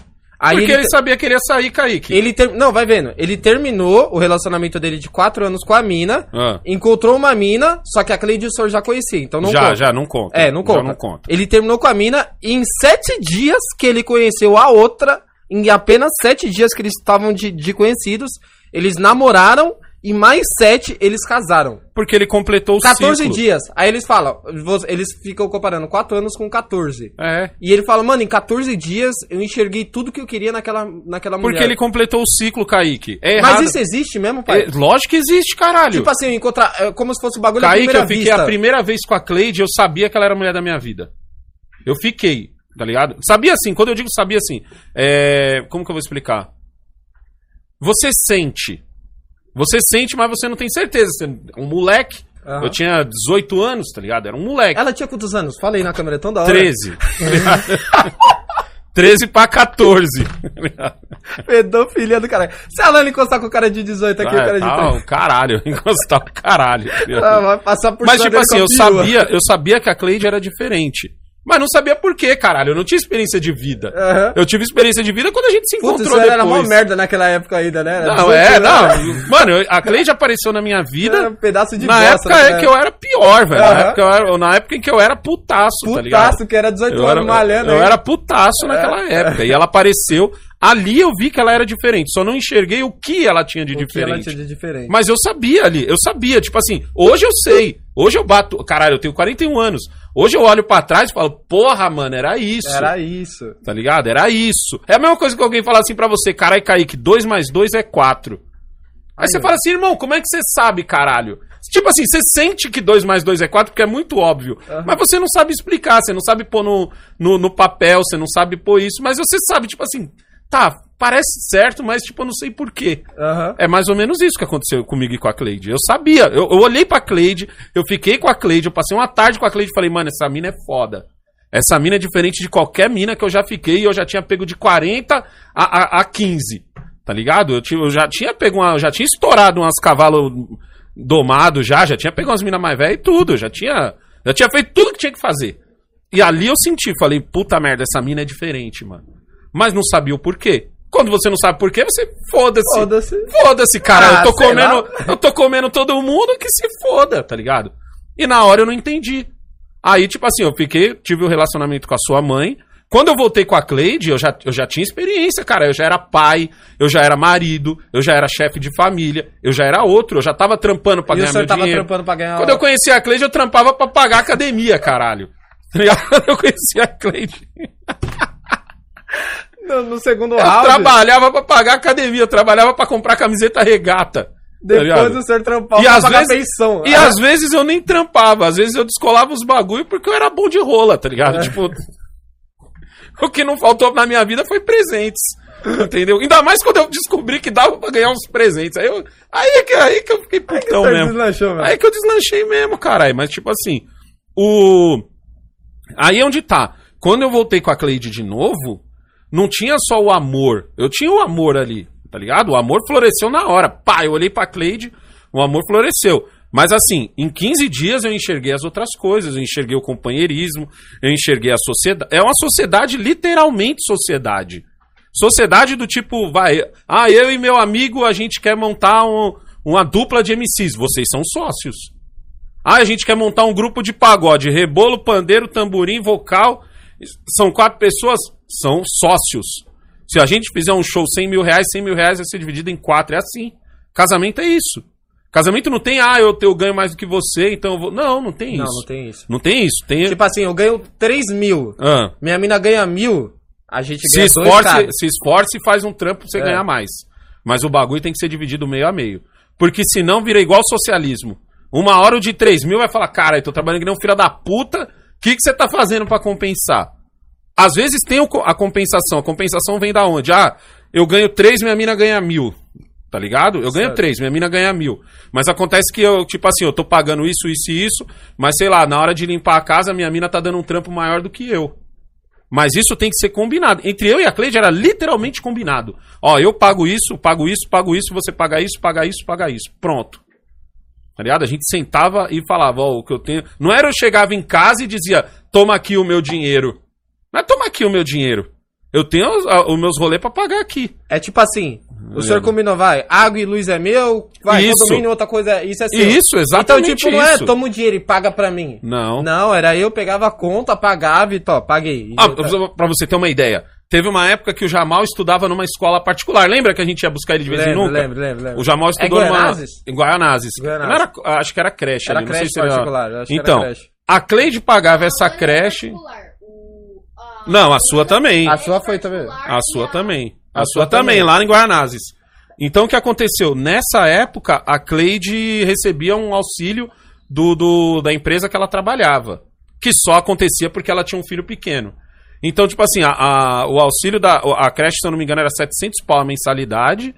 Aí Porque ele, ele sabia que ele ia sair, Kaique. ele ter- não, vai vendo, ele terminou o relacionamento dele de quatro anos com a mina, Ah. encontrou uma mina, só que a Cleide e o senhor já conhecia, então não já, conta. já, não conta. É, não Já conta. não conta. Ele terminou com a mina e em sete dias que ele conheceu a outra, em apenas sete dias que eles estavam de, de conhecidos, eles namoraram e mais sete eles casaram. Porque ele completou o 14 ciclo. dias. Aí eles falam, eles ficam comparando 4 anos com 14. É. E ele fala, mano, em 14 dias eu enxerguei tudo que eu queria naquela, naquela mulher. Porque ele completou o ciclo, Kaique. É errado. Mas isso existe mesmo, pai? É, lógico que existe, caralho. Tipo assim, eu encontrar, é como se fosse o bagulho à Kaique, primeira eu fiquei vista. a primeira vez com a Cleide, eu sabia que ela era a mulher da minha vida. Eu fiquei, tá ligado? Sabia assim, quando eu digo sabia assim, é... como que eu vou explicar? você sente. Você sente, mas você não tem certeza. Você é um moleque. Aham. Eu tinha 18 anos, tá ligado? Era um moleque. Ela tinha quantos anos? Fala aí na câmera, é tão da hora. 13. 13 [laughs] pra 14. Pedofilia [laughs] do caralho. Se a Lana encostar com o cara de 18 aqui, o cara Ah, de tá, 13. um caralho, [laughs] encostar o caralho. tá vai passar por Mas, tipo assim, eu sabia, eu sabia que a Cleide era diferente. Mas não sabia por quê, caralho. Eu não tinha experiência de vida. Aham. Eu tive experiência de vida quando a gente se Putz, encontrou isso era mó depois. merda naquela época ainda, né? Era Não, 18 é, não. Mano, eu- a Cleide apareceu na minha Era vida um pedaço de na bosta, época né? que eu era pior, velho. Na, Aham. época era- na época em que eu era putaço, tá ligado? Putaço, que era 18 Eu era, anos malhando. eu aí. era putaço naquela época. E ela apareceu. Ali eu vi que ela era diferente. Só não enxerguei o que ela tinha de O que ela diferente. tinha de diferente. Mas eu sabia ali, eu sabia, tipo assim, hoje eu sei, hoje eu bato, caralho, eu tenho 41 anos. Hoje eu olho pra trás e falo, porra, mano, era isso. Era isso. Tá ligado? Era isso. É a mesma coisa que alguém falar assim pra você, caralho, Kaique, 2 mais 2 é 4. Aí você Aí, ó. fala assim, irmão, como é que você sabe, caralho? Tipo assim, você sente que 2 mais 2 é 4 porque é muito óbvio. Aham. Mas você não sabe explicar, você não sabe pôr no, no, no papel, você não sabe pôr isso. Mas você sabe, tipo assim, tá, parece certo, mas tipo, eu não sei porquê. Aham. É mais ou menos isso que aconteceu comigo e com a Cleide. Eu sabia, eu, eu olhei pra Cleide, eu fiquei com a Cleide, eu passei uma tarde com a Cleide e falei, mano, essa mina é foda. Essa mina é diferente de qualquer mina que eu já fiquei e eu já tinha pego de 40 a, a, a 15. Tá ligado? Eu, eu já tinha pego uma. Eu já tinha estourado umas cavalos domados já, já tinha pego umas minas mais velhas e tudo. Já tinha. Já tinha feito tudo que tinha que fazer. E ali eu senti, falei, puta merda, essa mina é diferente, mano. Mas não sabia o porquê. Quando você não sabe porquê, você foda-se. Foda-se. Foda-se, cara. Ah, eu tô comendo. lá. Eu tô comendo todo mundo que se foda, tá ligado? E na hora eu não entendi. Aí, tipo assim, eu fiquei, tive um relacionamento com a sua mãe. Quando eu voltei com a Cleide, eu já, eu já tinha experiência, cara. Eu já era pai, eu já era marido, eu já era chefe de família, eu já era outro, eu já tava trampando pra E o ganhar senhor meu tava dinheiro. trampando pra ganhar... Quando eu conheci a Cleide, eu trampava pra pagar a academia, caralho. Tá [laughs] ligado? Quando eu conheci a Cleide, [laughs] No, no segundo eu round, trabalhava pra pagar a academia, eu trabalhava pra comprar camiseta regata. tá depois ligado? o senhor trampava E pra às pagar vezes- pensão. E às vezes eu nem trampava, às vezes eu descolava os bagulho porque eu era bom de rola, tá ligado? Tipo, [laughs] o que não faltou na minha vida foi presentes. Entendeu? Ainda mais quando eu descobri que dava pra ganhar uns presentes. Aí, eu, aí, é que, aí que eu fiquei putão mesmo. Deslanchou, velho. Aí que eu deslanchei mesmo, caralho. Mas, tipo assim, o. Aí é onde tá. Quando eu voltei com a Cleide de novo, não tinha só o amor. Eu tinha o amor ali, tá ligado? O amor floresceu na hora. Pá, eu olhei pra Cleide, o amor floresceu. Mas assim, em 15 dias eu enxerguei as outras coisas. Eu enxerguei o companheirismo, eu enxerguei a sociedade. É uma sociedade, literalmente sociedade. Sociedade do tipo, vai, ah, eu e meu amigo a gente quer montar um- uma dupla de MCs. Vocês são sócios. Ah, a gente quer montar um grupo de pagode, rebolo, pandeiro, tamborim, vocal. São quatro pessoas, são sócios. Se a gente fizer um show 100 mil reais, 100 mil reais vai ser dividido em quatro. É assim. Casamento é isso. Casamento não tem, ah, eu, eu ganho mais do que você, então eu vou. Não, não tem Não, isso. não tem isso. Não tem isso. Tem. Tipo assim, eu ganho 3 mil. Ah, Minha mina ganha mil. A gente se, ganha dois esforce, caras. se esforce e faz um trampo pra você É. ganhar mais. Mas o bagulho tem que ser dividido meio a meio. Porque senão vira igual socialismo. Uma hora o de 3 mil vai falar, cara, eu tô trabalhando que nem um filho da puta, o que, que você tá fazendo pra compensar? Às vezes tem a compensação. A compensação vem da onde? Ah, eu ganho 3, minha mina ganha mil. Tá ligado? Eu ganho Certo. 3, minha mina ganha mil. Mas acontece que eu, tipo assim, eu tô pagando isso, isso e isso, mas sei lá, na hora de limpar a casa, minha mina tá dando um trampo maior do que eu. Mas isso tem que ser combinado. Entre eu e a Cleide era literalmente combinado. Ó, eu pago isso, pago isso, pago isso, você paga isso, paga isso, paga isso. Pronto. Tá ligado? A gente sentava e falava, ó, o que eu tenho. Não era eu chegava em casa e dizia, toma aqui o meu dinheiro. É toma aqui o meu dinheiro. Eu tenho os, a- os meus rolês pra pagar aqui. É tipo assim, o senhor combinou, vai, água e luz é meu, vai, Isso. condomínio, outra coisa, isso é seu. Isso, Então, exatamente tipo, não é isso. toma o dinheiro e paga pra mim. Não. Não, era eu, pegava a conta, pagava e tó, paguei. Ah, eu- pra- pra você ter uma ideia. Teve uma época que o Jamal estudava numa escola particular. Lembra que a gente ia buscar ele de vez em nunca? lembro, lembro, lembro. O Jamal estudou É numa. Guaianazes? Em Guaianazes. Era- acho que era creche. Era ali, não creche era- particular, eu acho que era Então, creche. a Cleide pagava essa é creche. particular. Não, a sua também. A sua foi também. A sua também. A, A sua sua também, também. lá em Guaianazes. Então o que aconteceu? Nessa época, a Cleide recebia um auxílio do, do- da empresa que ela trabalhava. Que só acontecia porque ela tinha um filho pequeno. Então, tipo assim, a, a- o auxílio da. A creche, se eu não me engano, era 700 pau a mensalidade.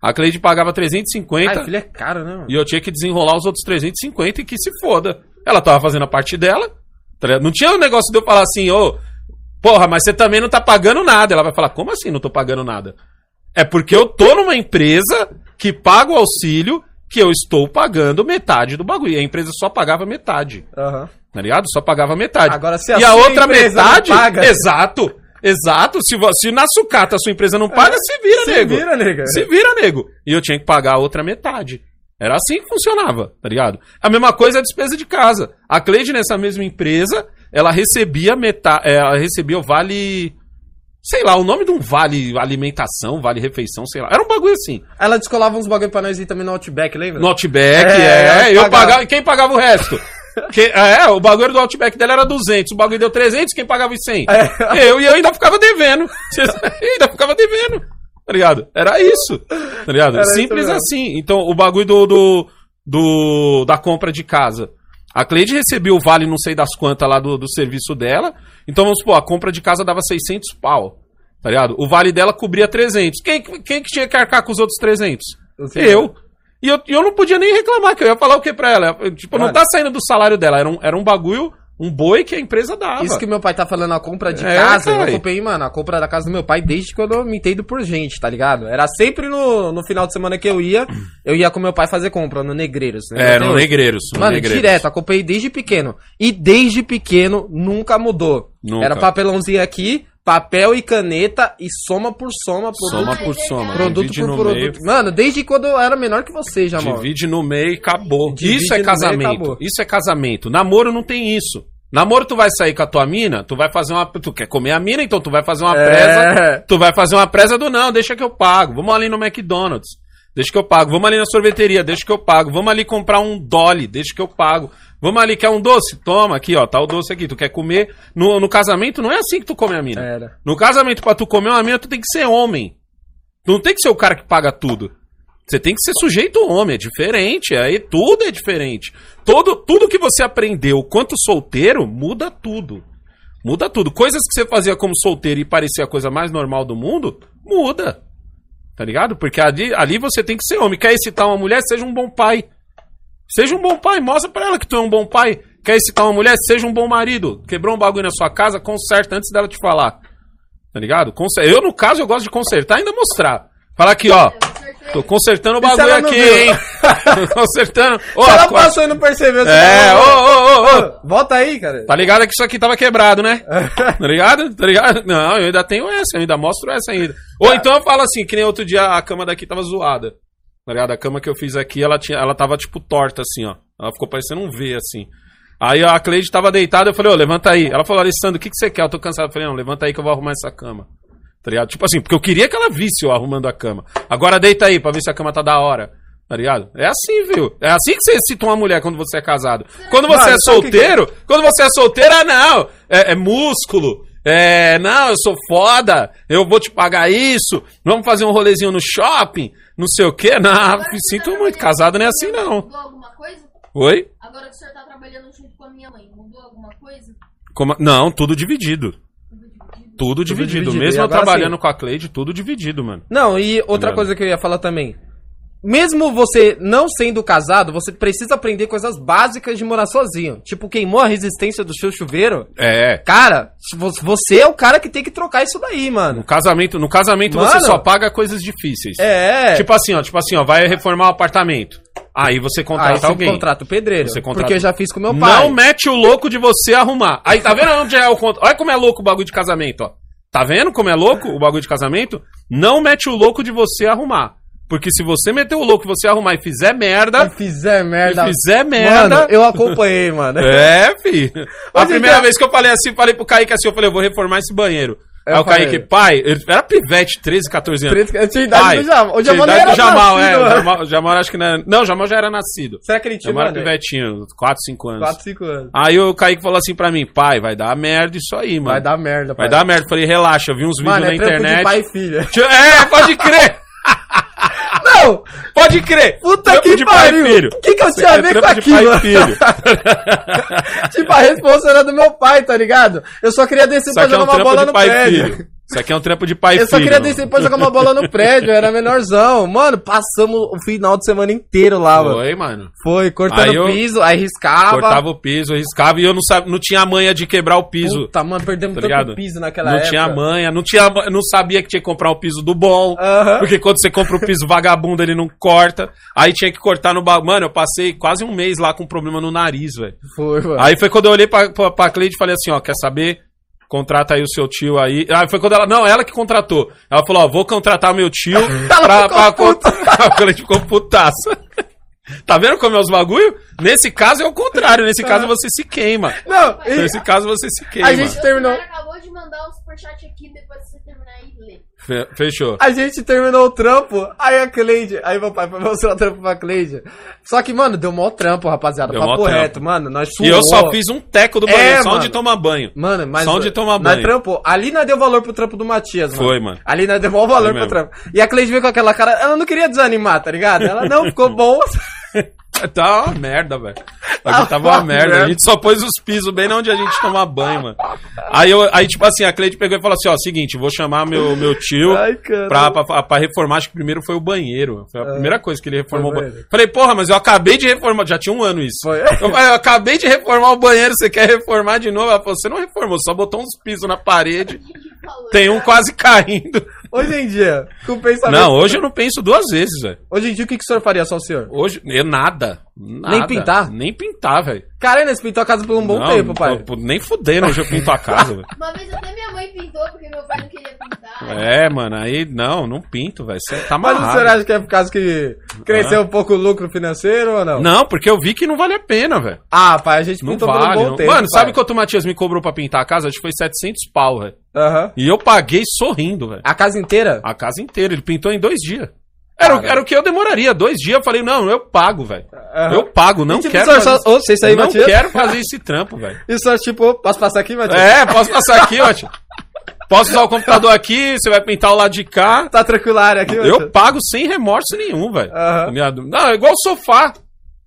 A Cleide pagava 350 Ai, filho é caro, né, mano? e eu tinha que desenrolar os outros 350 e que se foda. Ela tava fazendo a parte dela. tá? Não tinha o negócio de eu falar assim, ô, porra, mas você também não tá pagando nada. Ela vai falar, como assim não tô pagando nada? É porque eu tô numa empresa que paga o auxílio que eu estou pagando metade do bagulho. E a empresa só pagava metade. Aham. Tá ligado? Só pagava metade. Agora, se e a a sua outra metade. paga- Exato. Exato. Se, se na sucata a sua empresa não paga, se vira, Se nego. vira, nega. Se vira, nego. E eu tinha que pagar a outra metade. Era assim que funcionava, tá ligado? A mesma coisa é a despesa de casa. A Cleide, nessa mesma empresa, ela recebia metade. Ela recebia o vale. Sei lá, o nome de um vale alimentação, vale refeição, sei lá. Era um bagulho assim. Ela descolava uns bagulho pra nós ir também no Outback, lembra? No Outback, É, é. eu eu pagava. pagava. E quem pagava o resto? [laughs] Que- é, o bagulho do Outback dela era 200, o bagulho deu 300, quem pagava os 100? É. [laughs] Eu e eu ainda ficava devendo. [laughs] Eu ainda ficava devendo. Tá ligado? Era isso. Tá ligado? Era isso Simples mesmo. assim. Então, o bagulho do, do, do- da compra de casa. A Cleide recebeu o vale não sei das quantas lá do, do serviço dela. Então, vamos supor, a compra de casa dava 600 pau. Tá ligado? O vale dela cobria 300. Quem, quem que tinha que arcar com os outros 300? Você. Eu. E eu, eu não podia nem reclamar, que eu ia falar o que pra ela? Eu, tipo, não Mano. tá saindo do salário dela, era um, era um bagulho, um boi que a empresa dava. Isso que meu pai tá falando, a compra de É, casa, eu cara. acompanhei, mano, a compra da casa do meu pai desde quando eu me entendo por gente, tá ligado? Era sempre no, no final de semana que eu ia, eu ia com meu pai fazer compra no Negreiros. né? É, no. Negreiros. no Mano, Negreiros. direto, acompanhei desde pequeno. E desde pequeno nunca mudou. Nunca. Era papelãozinho aqui, papel e caneta e soma por soma, produto, Soma por soma. produto divide por produto. meio. Mano, desde quando eu era menor que você, já, mano. Divide no meio e acabou. Divide isso é casamento. acabou. Isso é casamento. Namoro não tem isso. Namoro, tu vai sair com a tua mina, tu vai fazer uma. Tu quer comer a mina, então tu vai fazer uma É. presa. Tu vai fazer uma presa do não, deixa que eu pago. Vamos ali no McDonald's. Deixa que eu pago. Vamos ali na sorveteria, deixa que eu pago. Vamos ali comprar um Dolly, deixa que eu pago. Vamos ali, quer um doce? Toma, aqui, ó, tá o doce aqui. Tu quer comer? No, no casamento não é assim que tu come a mina. Era. No casamento, pra tu comer uma mina, tu tem que ser homem. Tu não tem que ser o cara que paga tudo. Você tem que ser sujeito homem, é diferente. Aí tudo é diferente. Todo, tudo que você aprendeu quanto solteiro, muda tudo. Muda tudo. Coisas que você fazia como solteiro e parecia a coisa mais normal do mundo, muda. Tá ligado? Porque ali, ali você tem que ser homem. Quer excitar uma mulher, seja um bom pai. Seja um bom pai, mostra pra ela que tu é um bom pai. Quer excitar uma mulher, seja um bom marido. Quebrou um bagulho na sua casa, conserta antes dela te falar. Tá ligado? Conser- Eu, no caso, eu gosto de consertar e ainda mostrar. Falar aqui, ó. Tô consertando o bagulho aqui, viu? hein? [laughs] Tô consertando. Se ela passou e não percebeu, É, tá- ô, ô, ô. Ô, Volta aí, cara. Tá ligado que isso aqui tava quebrado, né? [laughs] Tá ligado? Tá ligado? Não, eu ainda tenho essa, eu ainda mostro essa ainda. Ou então eu falo assim, que nem outro dia a cama daqui tava zoada. Tá ligado? A cama que eu fiz aqui, ela, tinha, ela tava tipo torta assim, ó. Ela ficou parecendo um V assim. Aí a Cleide tava deitada, eu falei, ô, levanta aí. Ela falou, Alessandro, o que, que você quer? Eu tô cansado. Eu falei, não, levanta aí que eu vou arrumar essa cama. Tá ligado? Tipo assim, porque eu queria que ela visse eu arrumando a cama. Agora deita aí pra ver se a cama tá da hora. Tá ligado? É assim, viu? É assim que você cita uma mulher quando você é casado. Quando você Mano, é sabe o que que- solteiro, quando você é solteiro, ah, não. É, é músculo. É, não, eu sou foda. Eu vou te pagar isso. Vamos fazer um rolezinho no shopping. Não sei o quê. Não, Agora que sinto você tá muito. Casado não é assim, não. Mudou alguma coisa? Oi? Agora que o senhor tá trabalhando junto com a minha mãe, mudou alguma coisa? Como- Não, tudo dividido. Tudo dividido. dividido. Mesmo eu agora trabalhando sim. com a Cleide, tudo dividido, mano. Não, e outra Ligado? coisa que eu ia falar também. Mesmo você não sendo casado, você precisa aprender coisas básicas de morar sozinho. Tipo, queimou a resistência do seu chuveiro. É. Cara, você é o cara que tem que trocar isso daí, No mano. casamento, no casamento Mano. você só paga coisas difíceis. É. Tipo assim, ó, tipo assim, ó, vai reformar o apartamento. Aí você aí contrata você alguém. contrata o pedreiro. Você contrata- Porque eu já fiz com meu pai. Não mete o louco de você arrumar. Aí tá vendo onde é o conto? Olha como é louco o bagulho de casamento, ó. Tá vendo como é louco o bagulho de casamento? Não mete o louco de você arrumar. Porque se você meter o louco, você arrumar e fizer merda, Se fizer merda. se fizer merda, Mano, eu acompanhei, mano. [laughs] É, fi. A Hoje primeira vez que eu falei assim, falei pro Kaique assim, eu falei, eu vou reformar esse banheiro. Eu Aí o. Kaique, pai, ele era pivete, 13, 14 anos. Eu tinha idade Pai, do Jamal. O Jamal idade era do Jamal, nascido, é. O. Jamal, Jamal acho que não era... Não, o Jamal já era nascido. Será que ele tinha, Jamal era pivetinho, 4, 5 anos. 4, 5 anos. Aí o Kaique falou assim pra mim, pai, vai dar merda isso aí, mano. Vai dar merda, Vai pai. dar merda. Falei, relaxa, eu vi uns vídeos Mano, na é trampo internet. de pai e filha. [laughs] É, pode crer! Não! Pode crer! Puta Trampo que de pai pariu! filho. O que, que eu tinha a É ver com aquilo? filho. [laughs] tipo, a responsa era do meu pai, tá ligado? Eu só queria descer pra é jogar um uma bola no prédio. filho. Isso aqui é um trampo de pai e Eu só filho. queria descer pra jogar uma bola no prédio, eu era menorzão. Mano, passamos o final de semana inteiro lá, mano. Foi, mano. Foi, cortando Aí eu o piso, aí riscava. Cortava o piso, riscava e eu não, sab... não tinha manha de quebrar o piso. Puta, mano, perdemos Tá tanto ligado? piso naquela não época. tinha manha, não tinha, não sabia que tinha que comprar um piso do bom. Aham. Porque quando você compra o piso vagabundo, ele não corta. Aí tinha que cortar no bagulho. Mano, eu passei quase um mês lá com problema no nariz, velho. Foi, mano. Aí foi quando eu olhei pra, pra, pra Cleide e falei assim, ó, quer saber? Contrata aí o seu tio aí. Ah, foi quando ela. Não, ela que contratou. Ela falou, ó, vou contratar meu tio [laughs] pra. pra cont- [laughs] A Cleide ficou putaça. [laughs] Tá vendo como é os bagulho? Nesse caso é o contrário. Nesse caso você se queima. Não, e Nesse caso você se queima. A gente- terminou. O cara acabou de mandar um superchat aqui, depois você terminar aí, lê. Fe- Fechou. a gente terminou o trampo, aí a Cleide, aí meu pai foi [laughs] mostrar o trampo pra Cleide. Só que, mano, deu mó trampo, rapaziada. Deu papo mó trampo. reto, mano. Nós E eu suou. só fiz um teco do banheiro, É, só mano. onde tomar banho. Mano, mas. Só onde tomar nós banho. trampou. Ali nós deu valor pro trampo do Matias, mano. Foi, mano. Ali nós deu maior valor pro trampo. E a Cleide veio com aquela cara. Ela não queria desanimar, tá ligado? Ela não, ficou [laughs] bom. [laughs] Tá uma merda, velho. Tá Aqui tava uma merda. merda. A gente só pôs os pisos bem onde a gente toma banho, mano. Aí, eu, aí tipo assim, a Cleide pegou e falou assim: ó, seguinte, vou chamar meu, meu tio [laughs] Ai, pra, pra, pra reformar. Acho que primeiro foi o banheiro. Foi a primeira coisa que ele reformou. Falei, porra, mas eu acabei de reformar. Já tinha um ano isso. Foi. Eu, falei, eu acabei de reformar o banheiro, você quer reformar de novo? Ela falou: você não reformou, só botou uns pisos na parede. Tem um quase caindo. Hoje em dia, com o pensamento. Não, hoje eu não penso duas vezes, velho. Hoje em dia, o que, que o senhor faria, só o senhor? Hoje, eu nada. Nada. Nem pintar? Nem pintar, velho. Cara, nesse pintou a casa por um bom Não, tempo, pai. Nem fudendo hoje eu pinto a casa, velho. Uma vez até minha mãe pintou, porque meu pai não queria pintar. É, mano, aí não, não pinto, velho. Você tá Mas o senhor amarrado. acha que é por causa que cresceu um pouco o lucro financeiro ou não? Não, porque eu vi que não vale a pena, velho. Ah, pai, a gente Não pintou por um vale. não- tempo. Mano, sabe pai. quanto o Matias me cobrou pra pintar a casa? Acho que foi 700 pau, velho. Aham. E eu paguei sorrindo, velho. A casa inteira? A casa inteira. Ele pintou em dois dias. Era, era o que eu demoraria. Dois dias eu falei, não, eu pago, velho. Eu pago, não tipo, quero. senhor fazer só- vocês aí, não Matias? quero [laughs] fazer esse trampo, velho. E o senhor, tipo, posso passar aqui, Matias? É, posso passar aqui, [laughs] ó. Posso usar o computador aqui, você vai pintar o lado de cá. Tá tranquilo aqui? Eu pago sem remorso nenhum, velho. Ligado? Não, é igual sofá.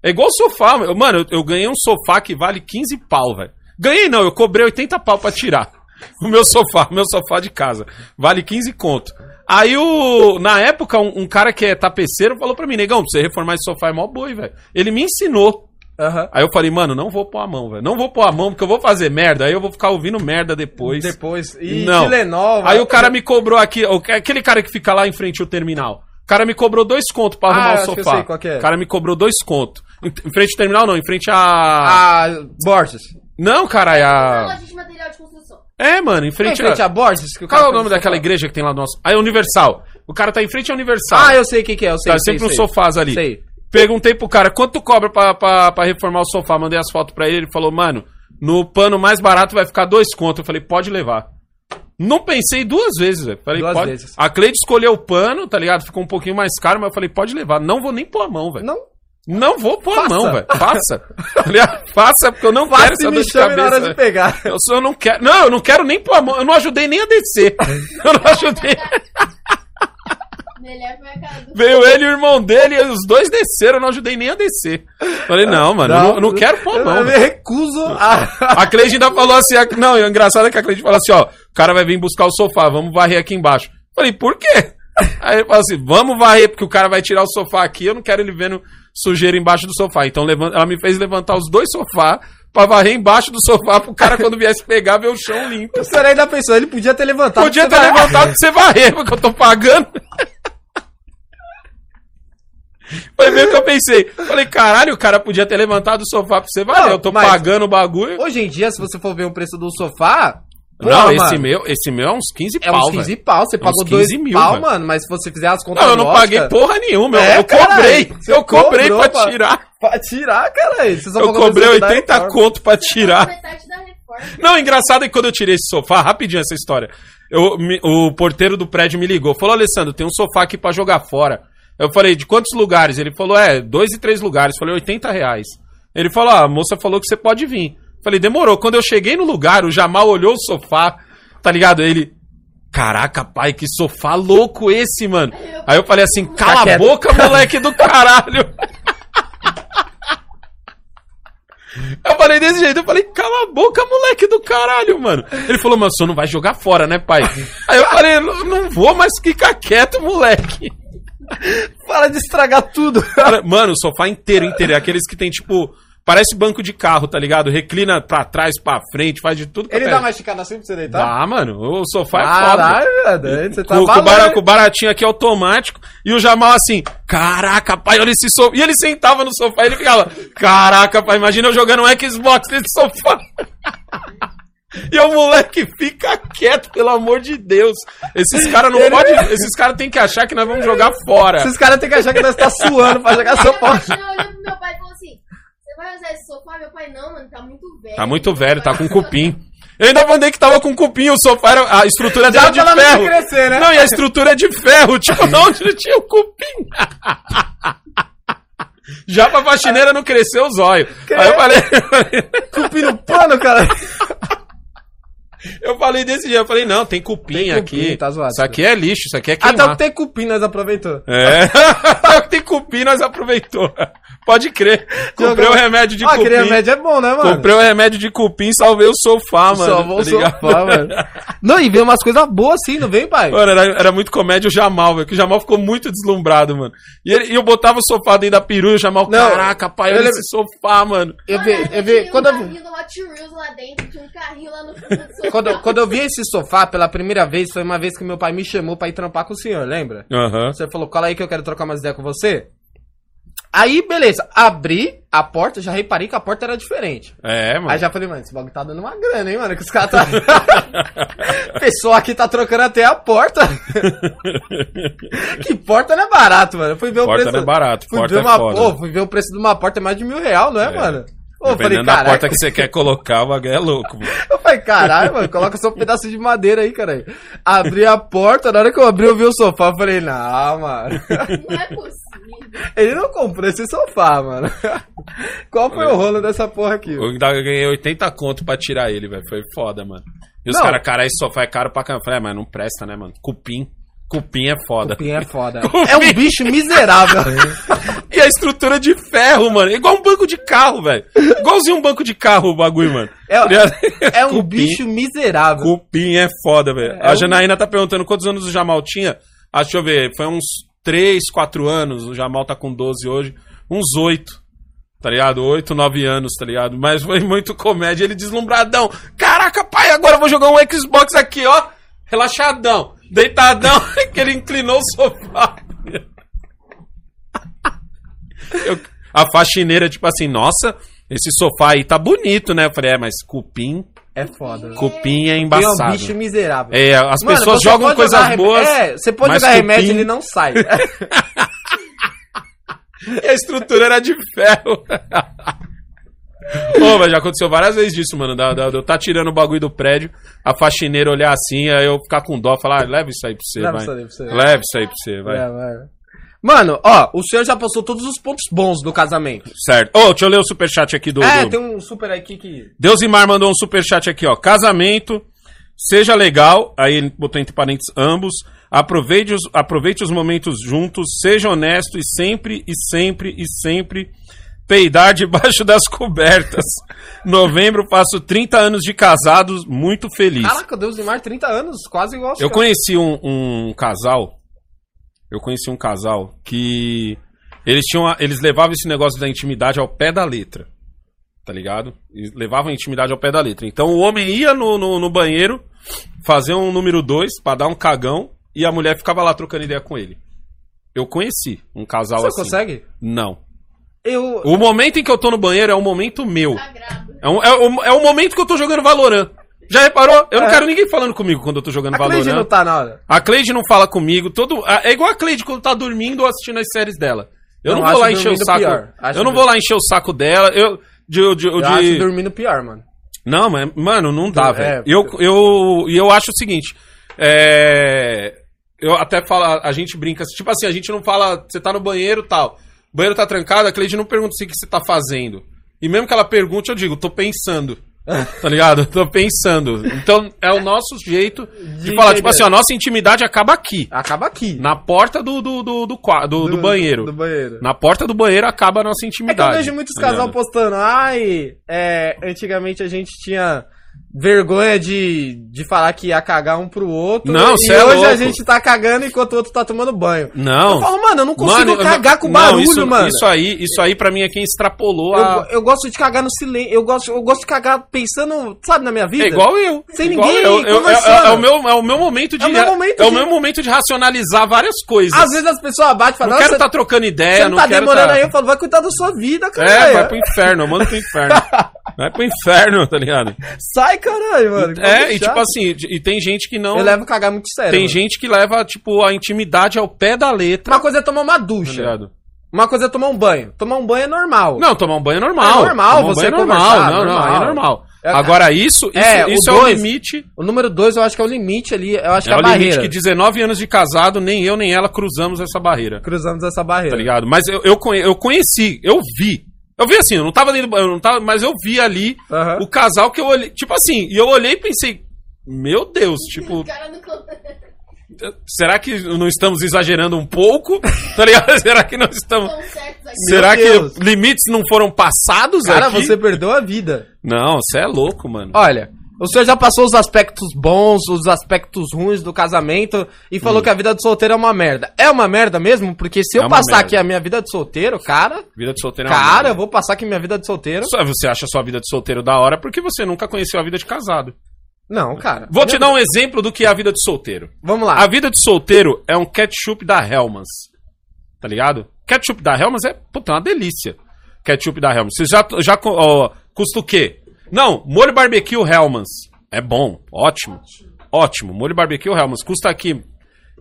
É igual sofá. Mano, eu, eu ganhei um sofá que vale 15 pau, velho. Ganhei não, eu cobrei 80 pau pra tirar. [laughs] O meu sofá, o meu sofá de casa. Vale 15 conto. Aí o. Na época, um, um cara que é tapeceiro falou pra mim, negão, pra você reformar esse sofá é mó boi, velho. Ele me ensinou. Aham. Aí eu falei, mano, não vou pôr a mão, velho. Não vou pôr a mão, porque eu vou fazer merda. Aí eu vou ficar ouvindo merda depois. Depois. E Não. Tilenol. Aí o cara me cobrou aqui, o- aquele cara que fica lá em frente ao terminal. O cara me cobrou dois contos pra Ah, arrumar o acho que eu sofá. sei qual que é. O cara me cobrou dois contos. Em, em frente ao terminal, não, em frente a. Ah, Borges. Não, caralho, Uma a. loja de material de construção. É, mano, em Em frente, frente a. a Borges? Que o Qual é o nome daquela sofá. igreja que tem lá no nosso. Ah, é Universal. O cara tá em frente ao Universal. Ah, eu sei o que, que é, eu sei. Tá sei, sempre nos sei. sofás ali. Sei. Perguntei pro cara, quanto cobra pra, pra, pra reformar o sofá? Mandei as fotos pra ele, ele falou, mano, no pano mais barato vai ficar dois contos. Eu falei, pode levar. Não pensei duas vezes, velho. Falei, Duas pode. vezes. A Cleide escolheu o pano, tá ligado? Ficou um pouquinho mais caro, mas eu falei, pode levar. Não vou nem pôr a mão, velho. Não. Não vou pôr a Faça. mão, velho. Faça. [laughs] Aliás, Faça, porque eu não quero Faça essa e dor me de chame na cabeça. hora de velho. pegar. Eu só não quero. Não, eu não quero nem pôr a mão. Eu não ajudei nem a descer. [laughs] Eu não ajudei. Melhor foi a casa do Veio ele e o irmão dele, e os dois desceram, eu não ajudei nem a descer. Falei, não, mano, eu não, eu não quero pôr a Eu, me recuso a. A Cleide ainda falou assim, a- não, e o engraçado é que a Cleide falou assim, ó, o cara vai vir buscar o sofá, vamos varrer aqui embaixo. Falei, por quê? Aí ele falou assim, vamos varrer, porque o cara vai tirar o sofá aqui, eu não quero ele vendo sujeira embaixo do sofá. Então ela me fez levantar os dois sofás pra varrer embaixo do sofá pro cara quando viesse pegar ver o chão limpo. O senhor ainda pensou, ele podia ter levantado. Podia ter vai- levantado pra você varrer, porque eu tô pagando. Foi mesmo que eu pensei. Falei, caralho, o cara podia ter levantado o sofá pra você. Não, eu tô mas- pagando o bagulho. Hoje em dia, se você for ver o preço do sofá. Não, porra, esse mano, meu, esse meu é uns 15 É pau, uns 15 velho. pau. Você É pagou 15 2 mil, pau, velho. mano. Mas se você fizer as contas. Não, eu não paguei porra nenhuma. É, eu cobrei. caralho, você eu cobrei pra pra- tirar. Pra tirar, cara. Você só Eu cobrei 200 da 80 reforma. conto pra tirar. Não, engraçado é que quando eu tirei esse sofá, rapidinho essa história. Eu, me- o porteiro do prédio me ligou. Falou, Alessandro, tem um sofá aqui pra jogar fora. Eu falei, de quantos lugares? Ele falou, é, dois e três lugares. Falei, 80 reais. Ele falou, ah, a moça falou que você pode vir. Falei, demorou. Quando eu cheguei no lugar, o Jamal olhou o sofá, tá ligado? Ele, caraca, pai, que sofá louco esse, mano. Aí eu falei assim, cala a boca, moleque do caralho. Eu falei desse jeito, eu falei, cala a boca, moleque do caralho, mano. Ele falou, mas o senhor não vai jogar fora, né, pai? Aí eu falei, não, não vou, mas fica quieto, moleque. Para de estragar tudo. Cara, mano, o sofá inteiro, inteiro. É aqueles que tem, tipo, parece banco de carro, tá ligado? Reclina pra trás, pra frente, faz de tudo. Ele quanto dá é- uma esticada assim pra você deitar? Dá, mano. O sofá é foda. Caralho, velho. Você tá Com, com o baratinho aqui automático. E o Jamal assim, caraca, pai, olha esse sofá. E ele sentava no sofá e ele ficava, caraca, pai, imagina eu jogando um Xbox nesse sofá. [laughs] E o moleque fica quieto, pelo amor de Deus. Esses caras não podem. Esses caras têm que achar que nós vamos jogar fora. Esses caras têm que achar que nós tá suando pra jogar São Paulo. Eu olhei pro meu pai e falou assim: Você vai usar esse sofá? Meu pai, não, mano, tá muito velho. Tá muito velho, tá com cupim. Eu ainda mandei que tava com cupim, o sofá era. A estrutura é de ferro. crescer, né? Não, e a estrutura é de ferro, tipo, [laughs] não, onde tinha o cupim. Já pra faxineira não crescer o zóio. Aí eu falei, Cupim no pano, cara. [laughs] eu falei desse jeito, eu falei, não, tem cupim, Tem cupim, aqui. tá zoado. Isso aqui é lixo, isso aqui é Até queimar. o tem cupim nós aproveitou. É. [laughs] tem cupim, nós aproveitou. Pode crer. Comprei o Jogou- remédio de Ah, aquele cupim. remédio é bom, né, mano? Comprei o remédio de cupim, salvei o sofá, mano. Salvou o tá ligado? sofá, mano. Não, e vem umas coisas boas assim, não vem, pai? Mano, era, era muito comédia o Jamal, velho. Que o Jamal ficou muito deslumbrado, mano. E, ele- e eu botava o sofá dentro da peru e o Jamal, Não, caraca, pai, olha esse sofá, mano. Eu vi, eu vi, quando tinha eu um vi, carrinho do Hot Wheels lá dentro, tinha um carrinho lá no fundo do sofá. [laughs] quando, eu- quando eu vi esse sofá pela primeira vez, foi uma vez que meu pai me chamou pra ir trampar com o senhor, lembra? Aham. Você falou, cola aí que eu quero trocar umas ideias com você. Aí, beleza, abri a porta, já reparei que a porta era diferente. É, mano. Aí já falei, mano, esse bagulho tá dando uma grana, hein, mano? Que os caras tá. [laughs] Pessoal aqui tá trocando até a porta. que porta não é barato, mano. Eu fui ver o Porta preço. não é barato, fui porta ver é uma, foda. Pô, fui ver o preço de uma porta é mais de mil real, não é, mano? Pô, eu falei, Dependendo da porta que você quer colocar, o bagulho é louco, mano. Eu falei, caralho, mano, coloca só um pedaço de madeira aí, caralho. Abri a porta, na hora que eu abri, eu vi o sofá. Eu falei, não, mano. Não é possível. Ele não comprou esse sofá, mano. Qual foi o rolo dessa porra aqui? Eu ainda ganhei 80 conto pra tirar ele, velho. Foi foda, mano. E os Não. caras, cara, esse sofá é caro pra caramba. Eu Falei, é, mas não presta, né, mano? Cupim. Cupim é foda. Cupim é foda. [laughs] É um bicho miserável. [laughs] E a estrutura de ferro, mano. Igual um banco de carro, velho. Igualzinho um banco de carro o bagulho, mano. É, é um Cupim. bicho miserável. Cupim é foda, velho. É, a é Janaína tá perguntando quantos anos o Jamal tinha. Ah, deixa eu ver. Foi uns 3, 4 anos. O Jamal tá com 12 hoje. Uns 8. Tá ligado? 8, 9 anos, tá ligado? Mas foi muito comédia. Ele deslumbradão. Caraca, pai, agora eu vou jogar um Xbox aqui, ó. Relaxadão. Deitadão. [laughs] que ele inclinou o sofá. Eu- a faxineira, tipo assim, nossa, esse sofá aí tá bonito, né? Eu falei, é, mas cupim, É foda. cupim é Ele é um embaçado. bicho miserável. É, as Mano, pessoas jogam coisas rem- boas. É, você pode jogar remédio e cupim- ele não sai. [laughs] E a estrutura era de ferro. [laughs] Ô, mas já aconteceu várias vezes disso, mano. Da, da, eu tá tirando o bagulho do prédio, a faxineira olhar assim, aí eu ficar com dó, falar, ah, leva isso aí pra você, Leva vai. isso aí pra você. Leva isso aí pra você, vai. É, vai. Mano, ó, o senhor já passou todos os pontos bons do casamento. Certo. Ô, deixa eu ler o superchat aqui do. é, do... tem um super aqui que. Deusimar mandou um superchat aqui, ó. Casamento, seja legal, aí ele botou entre parênteses ambos. Aproveite os, aproveite os momentos juntos, seja honesto e sempre, e sempre, e sempre peidar debaixo [laughs] das cobertas. Novembro faço 30 anos de casados, muito feliz. Caraca, Deus de Mar, 30 anos, quase igual Eu caras. conheci um, um casal. Eu conheci um casal que eles tinham, a- eles levavam esse negócio da intimidade ao pé da letra, tá ligado? Eles levavam a intimidade ao pé da letra. Então o homem ia no, no, no banheiro fazer um número 2 pra dar um cagão e a mulher ficava lá trocando ideia com ele. Eu conheci um casal Você assim. consegue? Não. Eu. O momento em que eu tô no banheiro é um momento meu. Sagrado. É um, é, um, é um momento que eu tô jogando Valorant. Já reparou? Eu não É. quero ninguém falando comigo quando eu tô jogando A Cleide Valorant. não tá na hora. A Cleide não fala comigo. Todo, a- é igual a Cleide quando tá dormindo ou assistindo as séries dela. Eu Não, não, vou lá encher o saco. Eu não vou lá encher o saco dela. Eu. De, de, Eu de- acho dormindo pior, mano. Não, mas, mano, não dá, É, velho. Eu, eu, e eu acho o seguinte. É. Eu até falo, a gente brinca, tipo assim, a gente não fala, você tá no banheiro e tal. O banheiro tá trancado, a Cleide não pergunta assim, o que você tá fazendo. E mesmo que ela pergunte, eu digo, tô pensando. [laughs] Tá ligado? Tô pensando. Então é o nosso jeito de, De falar, tipo assim, a nossa intimidade acaba aqui. Acaba aqui. Na porta do, do, do, do, do- do banheiro. Do banheiro. Na porta do banheiro acaba a nossa É que eu intimidade. vejo muitos tá casal ligado? postando, ai, é, antigamente a gente tinha vergonha de, de falar que ia cagar um pro outro. Não, e é hoje a louco. gente tá cagando enquanto o outro tá tomando banho. Não. Eu falo, mano, eu não consigo Mano, eu cagar não- com não, barulho, isso, mano. Isso aí, isso aí pra mim é quem extrapolou Eu, a. eu gosto de cagar no silêncio. Eu gosto, eu gosto de cagar pensando, sabe, na minha vida. É igual eu. Sem igual ninguém eu. Eu- eu- é, é o meu, é o meu momento de. É o meu momento é o de- meu momento de racionalizar várias coisas. Às vezes as pessoas batem e falam, não "Nossa, quero estar trocando ideia, você não tá demorando tá- aí. Eu falo, vai cuidar da sua vida, cara. É, vai pro inferno, eu mando pro inferno. [laughs] vai pro inferno, tá ligado? Sai, caralho, mano. É, e chato. tipo assim, e tem gente que não. Eu levo cagar muito sério. Tem mano. gente que leva, tipo, a intimidade ao pé da letra. Uma coisa é tomar uma Tá ducha. ligado? Uma coisa é tomar um banho. Tomar um banho é normal. Não, tomar um banho é normal. É normal, Tomar um você banho é conversar, normal. Não, não, normal. é normal. É, Agora, isso, isso, É, o isso é o dois- limite. O número dois eu acho que é o limite ali. Eu acho que É é, o a limite barreira. que 19 anos de casado, nem eu nem ela cruzamos essa barreira. Cruzamos essa barreira. Tá ligado? Mas eu, eu, eu conheci, eu vi. Eu vi assim, eu não tava dentro do não tava, mas eu vi ali Aham. o casal que eu olhei. Tipo assim, e eu olhei e pensei, meu Deus, tipo, cara não será que não estamos exagerando um pouco? [laughs] Tá ligado? [laughs] Será que não estamos. Será que limites não foram passados Cara, aqui? você perdeu a vida. Não, você é louco, mano. Olha, o senhor já passou os aspectos bons, os aspectos ruins do casamento e falou que a vida de solteiro é uma merda. É uma merda mesmo? Porque se Hum. É eu passar merda. aqui a minha vida de solteiro, cara, Vida de solteiro é uma cara, merda. eu vou passar aqui minha vida de solteiro. Só você acha a sua vida de solteiro da hora porque você nunca conheceu a vida de casado. Não, cara. Vou te dar um exemplo do que é a vida de solteiro. Vamos lá. A vida de solteiro é um ketchup da Hellmann's. Tá ligado? Ketchup da Hellmann's é, puta, uma delícia. Ketchup da Hellmann's. Você já, já ó, custa o quê? Não, molho barbecue Hellmann's. É bom, ótimo. Ótimo, molho barbecue Hellmann's. Custa aqui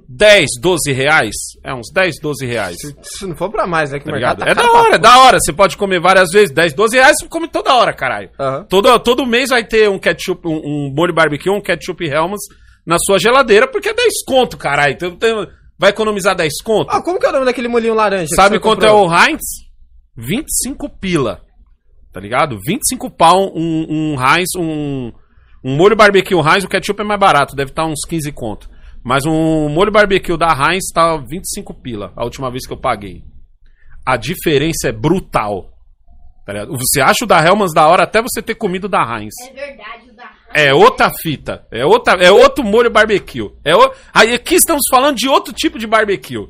10, 12 reais. É, uns 10, 12 reais. Se não for pra mais, né? Que Tá mercado ligado? tá É da hora, é da hora. Você pode comer várias vezes. 10, 12 reais você come toda hora, caralho. Aham. Todo, todo mês vai ter um ketchup, um, um molho barbecue, um ketchup Hellmann's na sua geladeira, porque é 10 conto, caralho. Então tem- vai economizar 10 conto? Ah, como que é o nome daquele molhinho laranja? Sabe quanto comprou? é o Heinz? 25 pila. Tá ligado? 25 pau um, um Heinz, um, um molho barbecue Heinz, o ketchup é mais barato, deve estar uns 15 conto. Mas um molho barbecue da Heinz tá 25 pila, a última vez que eu paguei. A diferença é brutal. Tá ligado? Você acha o da Hellmann's da hora até você ter comido da Heinz. É verdade, o da É outra fita. É, outra, é outro molho barbecue. É o... Aí aqui estamos falando de outro tipo de barbecue.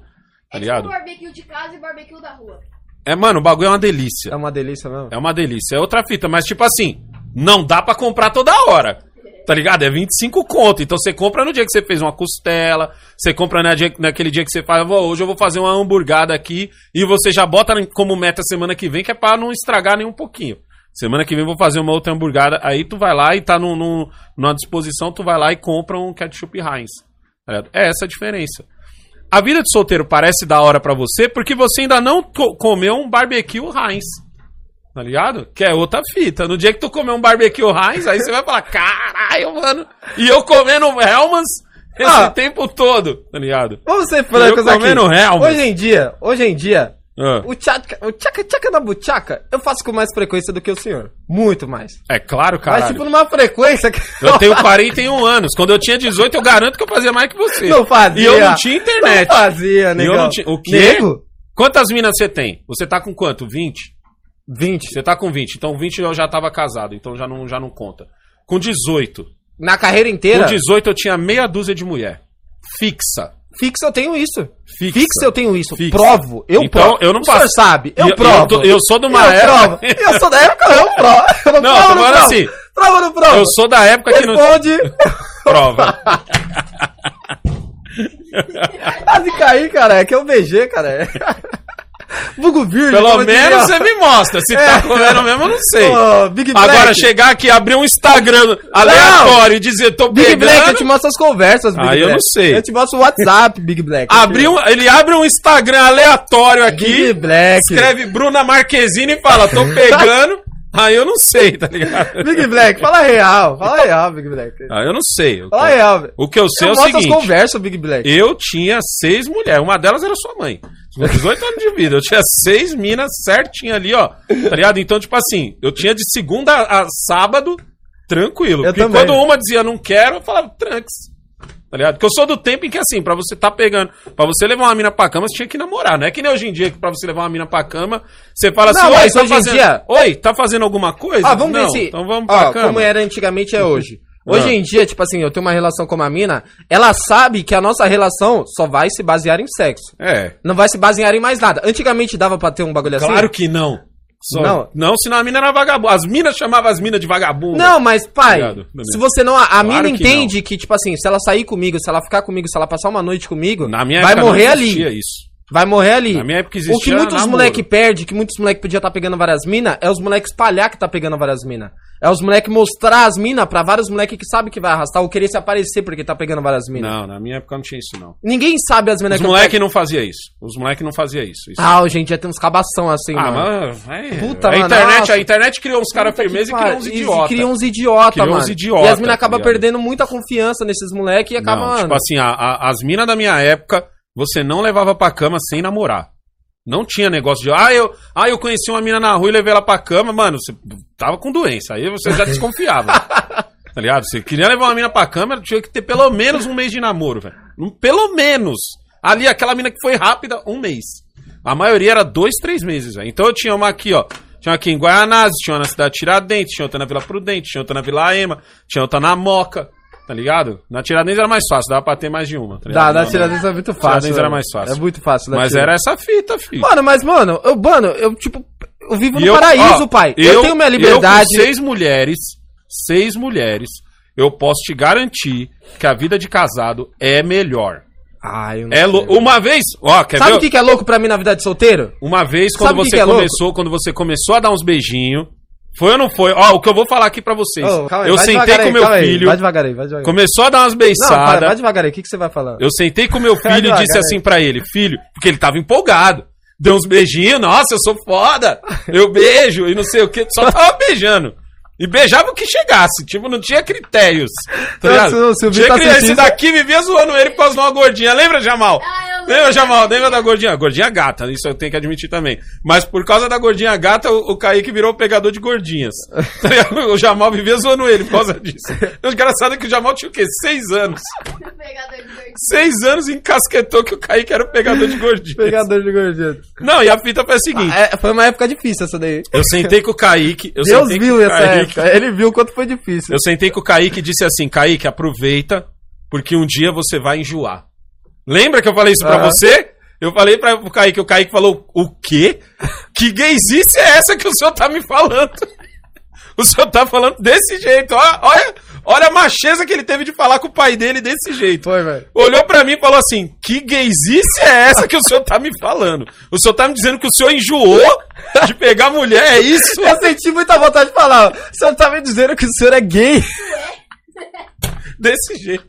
Tá É ligado? tipo barbecue de casa e barbecue da rua. É, mano, o bagulho é uma delícia. É uma delícia mesmo. É uma delícia. É outra fita, mas tipo assim, não dá pra comprar toda hora. Tá ligado? É 25 conto. Então você compra no dia que você fez uma costela, você compra na dia- naquele dia que você fala, "Vó, hoje eu vou fazer uma hamburgada aqui, e você já bota como meta semana que vem, que é pra não estragar nem um pouquinho. Semana que vem eu vou fazer uma outra hamburgada. Aí tu vai lá e tá num, num- numa disposição, tu vai lá e compra um ketchup Heinz. Tá? É essa a diferença. A vida de solteiro parece da hora pra você porque você ainda não co- comeu um barbecue Heinz. Tá ligado? Que é outra fita. No dia que tu comer um barbecue Heinz, aí você vai falar, caralho, mano. E eu comendo Hellmann's esse Ah. tempo todo, tá ligado? Vamos ser francos Eu aqui. comendo Hellmann's. Hoje em dia, hoje em dia, Ah. o tchaca, o tchaca tchaca da buchaca, eu faço com mais frequência do que o senhor. Muito mais. É claro, Mas caralho. tipo numa frequência que Eu [laughs] tenho 41 anos. Quando eu tinha 18, eu garanto que eu fazia mais que você. não fazia. E eu não tinha internet. Não fazia, negão. eu não tinha. O quê? Nego? Quantas minas você tem? Você tá com quanto? 20? 20. Você tá com 20. Então 20 eu já tava casado, então já não, já não conta. Com 18. Na carreira inteira, Com 18 eu tinha meia dúzia de mulher. Fixa. Fixa eu tenho isso. Fixa. Fixa eu tenho isso. Fixa. Provo. Eu Então, provo. eu não O senhor passo- sabe. Eu E provo. eu tô- eu sou de uma eu época- Provo. Eu sou da época, eu provo. [laughs] Eu não, Não, provo, tô não assim. Prova no provo. Eu sou da época que não Responde. [laughs] prova. Quase caí, cara. É que eu beijei, cara. [laughs] É. Bugo virgem. Pelo como menos diria. você me mostra. Se tá comendo mesmo, eu não sei. Ô, Big Black. Agora chegar aqui, abrir um Instagram aleatório e dizer tô Big pegando. Black, eu te mostro as conversas, Big Ah, eu Black. não sei. Eu te mostro o WhatsApp, Big Black. Abrir um, ele abre um Instagram aleatório aqui. Big Black. Escreve Bruna Marquezine e fala, tô [laughs] pegando. Aí eu não sei, tá ligado? Big Black, fala real. Fala real, Big Black. Ah, eu não sei. O Fala real. O que eu sei Eu é o seguinte. conversas, Big Black. Eu tinha seis mulheres. Uma delas era sua mãe. Com 18 anos de vida. Eu tinha seis minas certinho ali, ó. Tá ligado? Então, tipo assim, eu tinha de segunda a sábado tranquilo. Eu Porque também. quando uma dizia não quero, eu falava tranks. Tá ligado? Porque eu sou do tempo em que, assim, pra você tá pegando, pra você levar uma mina pra cama, você tinha que namorar. Não é que nem hoje em dia que pra você levar uma mina pra cama, você fala Não, assim, oi, mas tá hoje em fazendo... dia- Oi, tá fazendo alguma coisa? Ah, vamos não, ver se. Então vamos pra Ó, cama. como era antigamente é hoje. Hoje Ah. em dia, tipo assim, eu tenho uma relação com uma mina, ela sabe que a nossa relação só vai se basear em sexo. É. Não vai se basear em mais nada. Antigamente dava pra ter um bagulho assim? Claro que não. Só- Não. não, senão a mina era vagabunda. As minas chamavam as minas de vagabunda. Não, mas, pai, Obrigado, se você não. A, mina que entende que, tipo assim, se ela sair comigo, se ela ficar comigo, se ela passar uma noite comigo, Na minha vai época morrer não ali. existia isso. Vai morrer ali. Na minha época O que existia muitos moleque perde, que muitos moleque podia estar pegando várias minas, é os moleque espalhar que tá pegando várias minas. É os moleque mostrar as minas pra vários moleque que sabe que vai arrastar ou querer se aparecer porque tá pegando várias minas. Não, na minha época não tinha isso, não. Ninguém sabe as minas Os que eu moleque pego. não fazia isso. Os moleque não fazia isso. Isso- Ah, hoje em dia tem uns cabação assim, Ah, mano. mas. É, Puta, a, mano, internet, nossa. a internet criou uns caras firmeza e criou uns idiotas. Criam uns idiota, Criou uns mano. idiota, e as minas tá acabam ligado? perdendo muita confiança nesses moleque e acabam, mano. tipo assim, a- a- as minas da minha época, você não levava pra cama sem namorar. Não tinha negócio de, ah, eu, ah, eu conheci uma mina na rua e levei ela pra cama, mano, você tava com doença, aí você já desconfiava. [laughs] tá ligado? Você queria levar uma mina pra cama, tinha que ter pelo menos um mês de namoro, velho. Pelo menos. Ali, aquela mina que foi rápida, um mês. A maioria era dois, três meses, velho. Então eu tinha uma aqui, ó. Tinha aqui em Guaianazes, tinha uma na cidade de Tiradentes, tinha outra na Vila Prudente, tinha outra na Vila Ema, tinha outra na Moca, tá ligado? Na Tiradentes era mais fácil, dava pra ter mais de uma. Tá Dá, ligado? da Não, Tiradentes é muito fácil. Tiradentes era mais fácil. É muito fácil. da Mas Tiradentes. era essa fita, filho. Mano, mas, mano, eu, mano, eu, tipo, eu vivo no eu- paraíso, ó, pai. Eu, tenho minha liberdade. Eu com seis mulheres, seis mulheres, eu posso te garantir que a vida de casado é melhor. Ah, eu não É lou- uma vez, ó, quer Sabe o que, que é louco pra mim na vida de solteiro? Uma vez quando Sabe o que você que é louco? começou, quando você começou a dar uns beijinhos, foi ou não foi? Ó, o que eu vou falar aqui pra vocês. Calma aí, eu sentei com aí, meu calma aí, filho, vai devagar aí, vai devagar aí. começou a dar umas Não, para, beiçadas. vai devagar aí, o que, que você vai falar? Eu sentei com meu [laughs] filho e disse assim pra ele, filho, porque ele tava empolgado. Deu uns beijinhos, nossa, eu sou foda. Eu beijo e não sei o que, só tava [laughs] beijando. E beijava o que chegasse, tipo, não tinha critérios. Tá Eu- se Tinha tá Esse daqui vivia zoando ele por causa de uma gordinha. Lembra, Jamal? Ah, eu Lembra, Jamal? Lembra da gordinha? Gordinha gata, isso eu tenho que admitir também. Mas por causa da gordinha gata, o, o Kaique virou o pegador de gordinhas. [laughs] Tá o Jamal vivia zoando ele por causa disso. O engraçado é que o Jamal tinha o quê? Seis anos. Pegador de gordinho. Seis anos e encasquetou que o Kaique era o pegador de gordinhas. Pegador de gordinha. Não, e a fita foi a seguinte. É, foi uma época difícil essa daí. Eu sentei com o Kaique. Eu Deus sentei viu essa Kaique, época. Ele viu o quanto foi difícil. Eu sentei com o Kaique e disse assim: Kaique, aproveita, porque um dia você vai enjoar. Lembra que eu falei isso pra Aham. você? Eu falei pra o Kaique, o Kaique falou: O quê? Que gaysice é essa que o senhor tá me falando? O senhor tá falando desse jeito. Olha, olha, olha a macheza que ele teve de falar com o pai dele desse jeito. Foi, velho. Olhou pra mim e falou assim: Que gaysice é essa que o senhor tá me falando? O senhor tá me dizendo que o senhor enjoou de pegar mulher, é isso? Eu senti muita vontade de falar. O senhor tá me dizendo que o senhor é gay. [laughs] Desse jeito.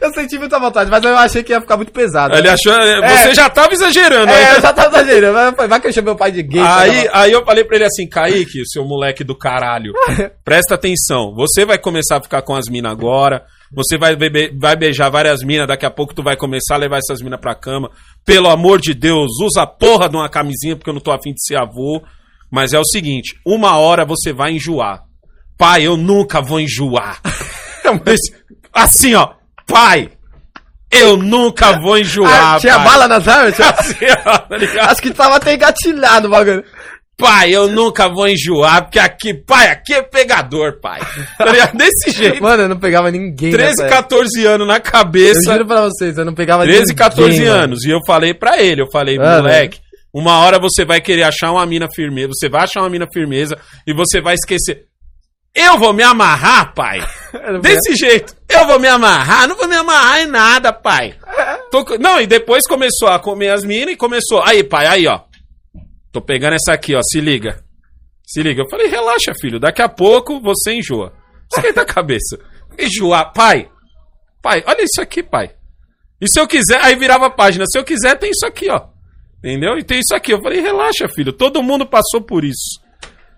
Eu senti muita vontade, mas eu achei que ia ficar muito pesado. Ele achou. Você já tava exagerando. É, aí. eu já tava exagerando. Vai, vai que eu chamo meu pai de gay. Aí, tá aí eu falei pra ele assim, Kaique, seu moleque do caralho, [laughs] presta atenção. Você vai começar a ficar com as minas agora. Você vai, bebe- vai beijar várias minas. Daqui a pouco tu vai começar a levar essas minas pra cama. Pelo amor de Deus, usa a porra de uma camisinha, porque eu não tô afim de ser avô. Mas é o seguinte: uma hora você vai enjoar. Pai, eu nunca vou enjoar. [laughs] Esse- assim, ó. Pai, eu nunca vou enjoar. Ah, tinha pai. bala nas armas? Tinha- [laughs] Assim, ó, tá ligado? Acho que tava até engatilhado o bagulho. Pai, eu nunca vou enjoar, porque aqui, pai, aqui é pegador, pai. Tá ligado? Desse jeito. Mano, eu não pegava ninguém. 13, nessa época. 14 anos na Eu cabeça. juro pra vocês, eu não pegava 13, ninguém. 14 mano. anos. E eu falei pra ele, eu falei, Ah, moleque, uma hora você vai querer achar uma mina firmeza, você vai achar uma mina firmeza e você vai esquecer. Eu vou me amarrar, pai. Desse jeito. Eu vou me amarrar, não vou me amarrar em nada, pai. Tô co- Não, e depois começou a comer as minas e começou. Aí, pai, aí, ó. Tô pegando essa aqui, ó. Se liga. Se liga. Eu falei, relaxa, filho. Daqui a pouco você enjoa. Esquenta a cabeça. Enjoar. Pai. Pai, olha isso aqui, pai. E se eu quiser. Aí virava a página. Se eu quiser, tem isso aqui, ó. Entendeu? E tem isso aqui. Eu falei, relaxa, filho. Todo mundo passou por isso.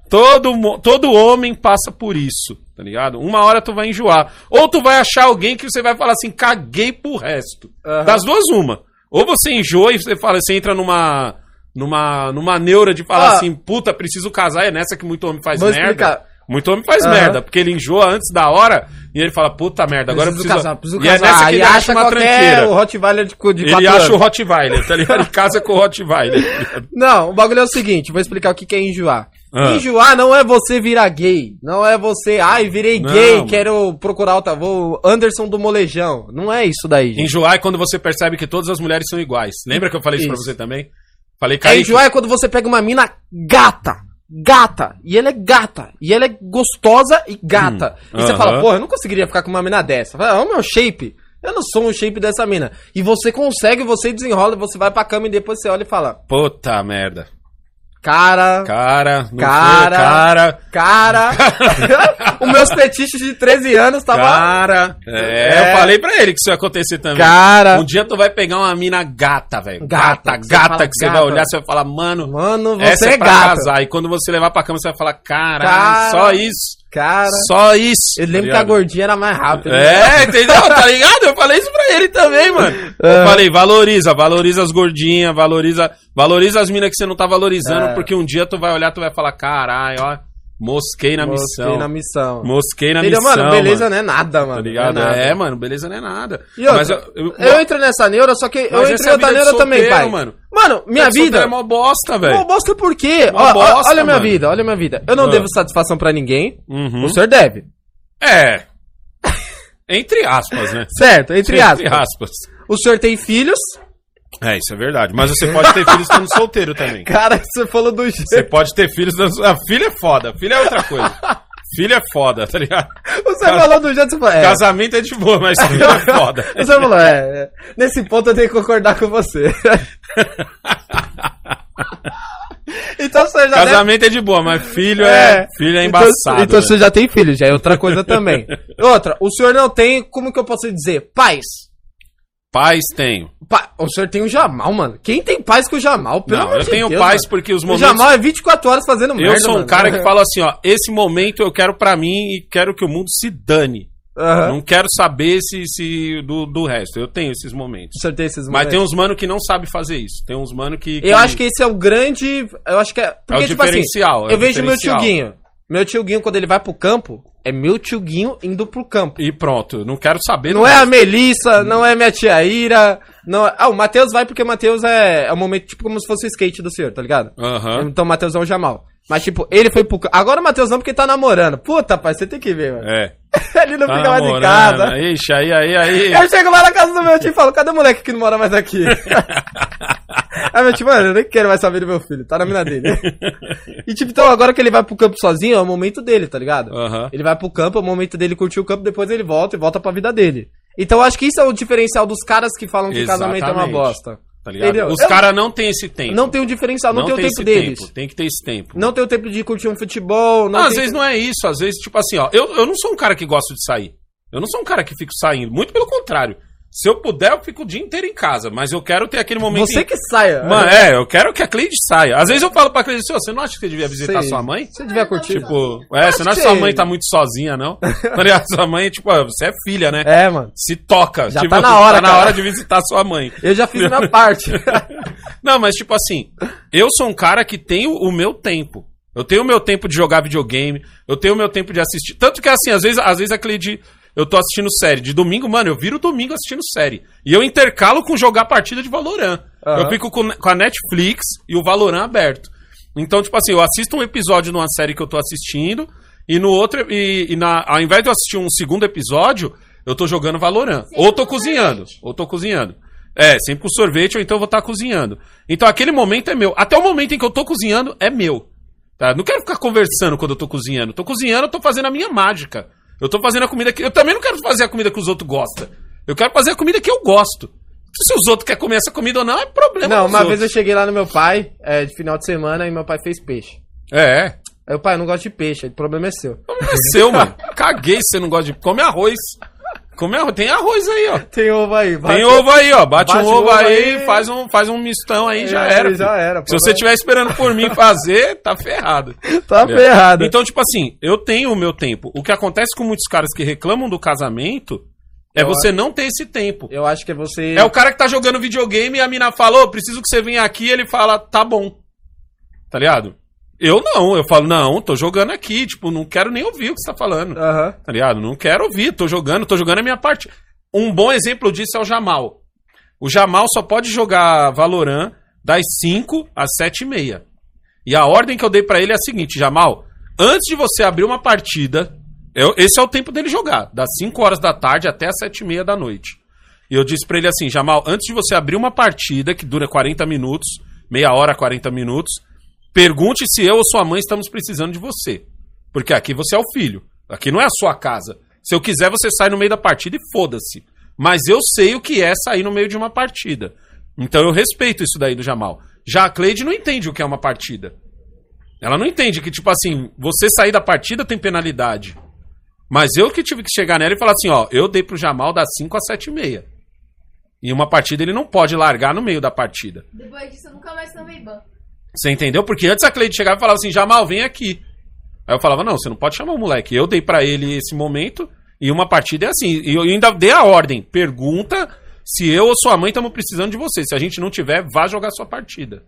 Todo, todo homem passa por isso, tá ligado? Uma hora tu vai enjoar. Ou tu vai achar alguém que você vai falar assim, caguei pro resto. Aham. Das duas, uma. Ou você enjoa e você fala, você entra numa. numa. numa neura de falar Ah. assim, puta, preciso casar, é nessa que muito homem faz Vou merda. explicar. Muito homem faz Aham. merda, porque ele enjoa antes da hora e ele fala, puta merda, agora eu Preciso preciso... casar, preciso e é casar. nessa que ele acha acha uma tranqueira. o Rottweiler de, de Ele quatro acha anos. o Rottweiler, tá ligado? Ele casa com o Rottweiler. tá? [laughs] Não, o bagulho é o seguinte, vou explicar o que que é enjoar. Ah. Enjoar não é você virar gay. Não é você, ai, virei Não, gay, mano. quero procurar outra, vou Anderson do Molejão. Não é isso daí, gente. Enjoar é quando você percebe que todas as mulheres são iguais. Lembra que eu falei isso, pra Isso. você também? Falei, É Kaique, enjoar é quando você pega uma mina gata. Gata. E ela é gata. E ela é gostosa e gata. Hum, E você aham. fala, porra, eu não conseguiria ficar com uma mina dessa. Fala, Olha o meu shape. Eu não sou um shape dessa mina. E você consegue, você desenrola, você vai pra cama e depois você olha e fala, puta merda. Cara, Cara, Cara. foi, cara, [laughs] cara. Os meus petiches de 13 anos tava. cara. É, É. eu falei pra ele que isso ia acontecer também. Cara. Um dia tu vai pegar uma mina gata, velho. Gata, Gata, que você gata, fala que você vai olhar, você vai falar, mano, Mano, você essa é, é gata. casar. E quando você levar pra cama, você vai falar, caralho, Cara. só isso. Cara. Só isso. Eu lembro tá que a gordinha era mais rápida. É, [laughs] entendeu? Tá ligado? Eu falei isso pra ele também, mano. [laughs] É. Eu falei, valoriza, valoriza as gordinhas, valoriza, valoriza as minas que você não tá valorizando, É. porque um dia tu vai olhar, tu vai falar, caralho, ó, mosquei na Mosquei missão. na missão. Mosquei na Entendeu, missão. mano? Beleza mano. não é nada, mano. Tá ligado? É, nada. É, mano, beleza não é nada. E outra, Mas eu, eu, Eu entro nessa neura, só que eu entro em é outra neura também, solteiro, pai. mano. Mano, minha Solteiro vida. É mó bosta, velho. bosta por quê? Ó, bosta, olha a minha vida, olha a minha vida. Eu não Ah. devo satisfação pra ninguém. Uhum. O senhor deve. É. [laughs] Entre aspas, né? Certo, entre aspas. Entre aspas. O senhor tem filhos. É, isso é verdade. Mas você pode ter filhos estando solteiro também. Cara, você falou do Você jeito. pode ter filhos. dando- A filha é foda. Filha é outra coisa. Filha é foda, tá ligado? Você falou do jeito, você falou. É. Casamento é de boa, mas filha é foda. [laughs] Você falou, é, é. Nesse ponto eu tenho que concordar com você. [laughs] então você já deve- Casamento é de boa, mas filho é, filho é Então- embaçado. Então, né? você já tem filho, já é outra coisa também. Outra, o senhor não tem, como que eu posso dizer? Pais. Pais tenho. Pa- o senhor tem o Jamal, mano. Quem tem pais com o Jamal? Pelo Não, amor eu tenho Deus, pais mano. porque os O momentos. Jamal é 24 horas fazendo merda, Eu sou um mano. cara que [laughs] fala assim, ó, esse momento eu quero pra mim e quero que o mundo se dane. Aham. Não quero saber se, se do, do resto. Eu tenho esses momentos. O senhor tem esses Mas momentos. tem uns mano que não sabe fazer isso. Tem uns mano que. Eu acho que esse é o grande. Eu acho que é. Porque, o tipo assim, diferencial, é eu o vejo meu diferencial. Meu tio Guinho, quando ele vai pro campo, é meu tio Guinho indo pro campo. E pronto, não quero saber. Não é a. Melissa, não é minha tia Ira. Não é... Ah, o Matheus vai porque o Matheus é, é um momento tipo como se fosse o skate do senhor, tá ligado? Aham. Então o Matheus é o Jamal. Mas, tipo, ele foi pro. ca- Agora o Matheus não, porque tá namorando. Puta, pai, você tem que ver, mano. É. [laughs] ele não Tá fica mais em namorando. casa. Ixi, aí, aí, aí. Eu chego lá na casa do meu tio e falo, cadê o moleque que não mora mais aqui? [laughs] Aí meu tio, mano, eu nem quero mais saber do meu filho, tá na mina dele. [laughs] e tipo, então agora que ele vai pro campo sozinho, é o momento dele, tá ligado? Aham. Ele vai pro campo, é o momento dele curtir o campo, depois ele volta e volta pra vida dele. Então eu acho que isso é o diferencial dos caras que falam que casamento é uma Exatamente. bosta. Tá ligado? Entendeu? Os caras não tem esse tempo. Não tem o diferencial, não, tem o tempo deles. tempo. Tem que ter esse tempo. Não tem o tempo de curtir um futebol, não Não, às tem vezes não é isso. Às vezes, tipo assim, ó. Eu, eu não sou um cara que gosta de sair. Eu não sou um cara que fico saindo. Muito pelo contrário. Se eu puder, eu fico o dia inteiro em casa. Mas eu quero ter aquele momento. Você em- que saia. Mano, é, eu quero que a Cleide saia. Às vezes eu falo pra Cleide assim, "Ô, você não acha que você devia visitar Sei. sua mãe? Você devia curtir. Tipo, é, você não acha que sua mãe tá muito sozinha, não? [laughs] Tá ligado? Sua mãe, tipo, você é filha, né? É, mano. Se toca. Já tipo, tá na hora, Tá na cara. hora de visitar sua mãe. Eu já fiz minha [laughs] parte. [laughs] Não, mas tipo assim, eu sou um cara que tem o, meu tempo. Eu tenho o meu tempo de jogar videogame, eu tenho o meu tempo de assistir. Tanto que assim, às vezes, às vezes aquele de. Eu tô assistindo série. De domingo, mano, eu viro domingo assistindo série. E eu intercalo com jogar partida de Valorant. Aham. Eu fico com, com a Netflix e o Valorant aberto. Então, tipo assim, eu assisto um episódio numa série que eu tô assistindo, e no outro. E, e na, ao invés de eu assistir um segundo episódio, eu tô jogando Valorant. Sempre ou tô cozinhando. sorvete. Ou tô cozinhando. É, sempre com sorvete, ou então eu vou estar cozinhando. Então aquele momento é meu. Até o momento em que eu tô cozinhando é meu. Tá? Não quero ficar conversando quando eu tô cozinhando. Tô cozinhando, eu tô fazendo a minha mágica. Eu tô fazendo a comida que. Eu também não quero fazer a comida que os outros gostam. Eu quero fazer a comida que eu gosto. Se os outros querem comer essa comida ou não, é problema. Não, uma vez eu outros. cheguei lá no meu pai, é, de final de semana, e meu pai fez peixe. É. Aí o pai, eu não gosto de peixe, o problema é seu. Problema é seu, mano. Caguei se você não gosta de. Come arroz. Come arroz. Tem arroz aí, ó. Tem ovo aí, vai. Tem ovo aí, ó. Bate, Bate um ovo ovo aí, aí. Faz, um, faz um mistão aí, já É, era. já filho. era, Se você estiver esperando por mim fazer, tá ferrado. [laughs] Tá É. ferrado. Então, tipo assim, eu tenho o meu tempo. O que acontece com muitos caras que reclamam do casamento é Eu você não ter esse tempo. Eu acho que é você. É o cara que tá jogando videogame e a mina fala, ô, preciso que você venha aqui ele fala, tá bom. Tá ligado? Eu não, eu falo, não, tô jogando aqui, tipo, não quero nem ouvir o que você tá falando. Aham. Tá ligado? Não quero ouvir, tô jogando, tô jogando a minha parte. Um bom exemplo disso é o Jamal. O Jamal só pode jogar Valorant das 5 às 7 e meia. E a ordem que eu dei pra ele é a seguinte, Jamal, antes de você abrir uma partida, eu- esse é o tempo dele jogar, das 5 horas da tarde até as 7 e meia da noite. E eu disse pra ele assim, Jamal, antes de você abrir uma partida que dura 40 minutos, meia hora, 40 minutos, pergunte se eu ou sua mãe estamos precisando de você. Porque aqui você é o filho. Aqui não é a sua casa. Se eu quiser, você sai no meio da partida e foda-se. Mas eu sei o que é sair no meio de uma partida. Então eu respeito isso daí do Jamal. Já a Cleide não entende o que é uma partida. Ela não entende que, tipo assim, você sair da partida tem penalidade. Mas eu que tive que chegar nela e falar assim, ó, eu dei pro Jamal das 5 às 7 e meia. E uma partida ele não pode largar no meio da partida. Depois disso eu nunca mais tomei ban. Você entendeu? Porque antes a Cleide chegava e falava assim, Jamal, vem aqui. Aí eu falava, não, você não pode chamar o moleque. Eu dei pra ele esse momento e uma partida é assim. E eu ainda dei a ordem. Pergunta se eu ou sua mãe estamos precisando de você. Se a gente não tiver, vá jogar sua partida.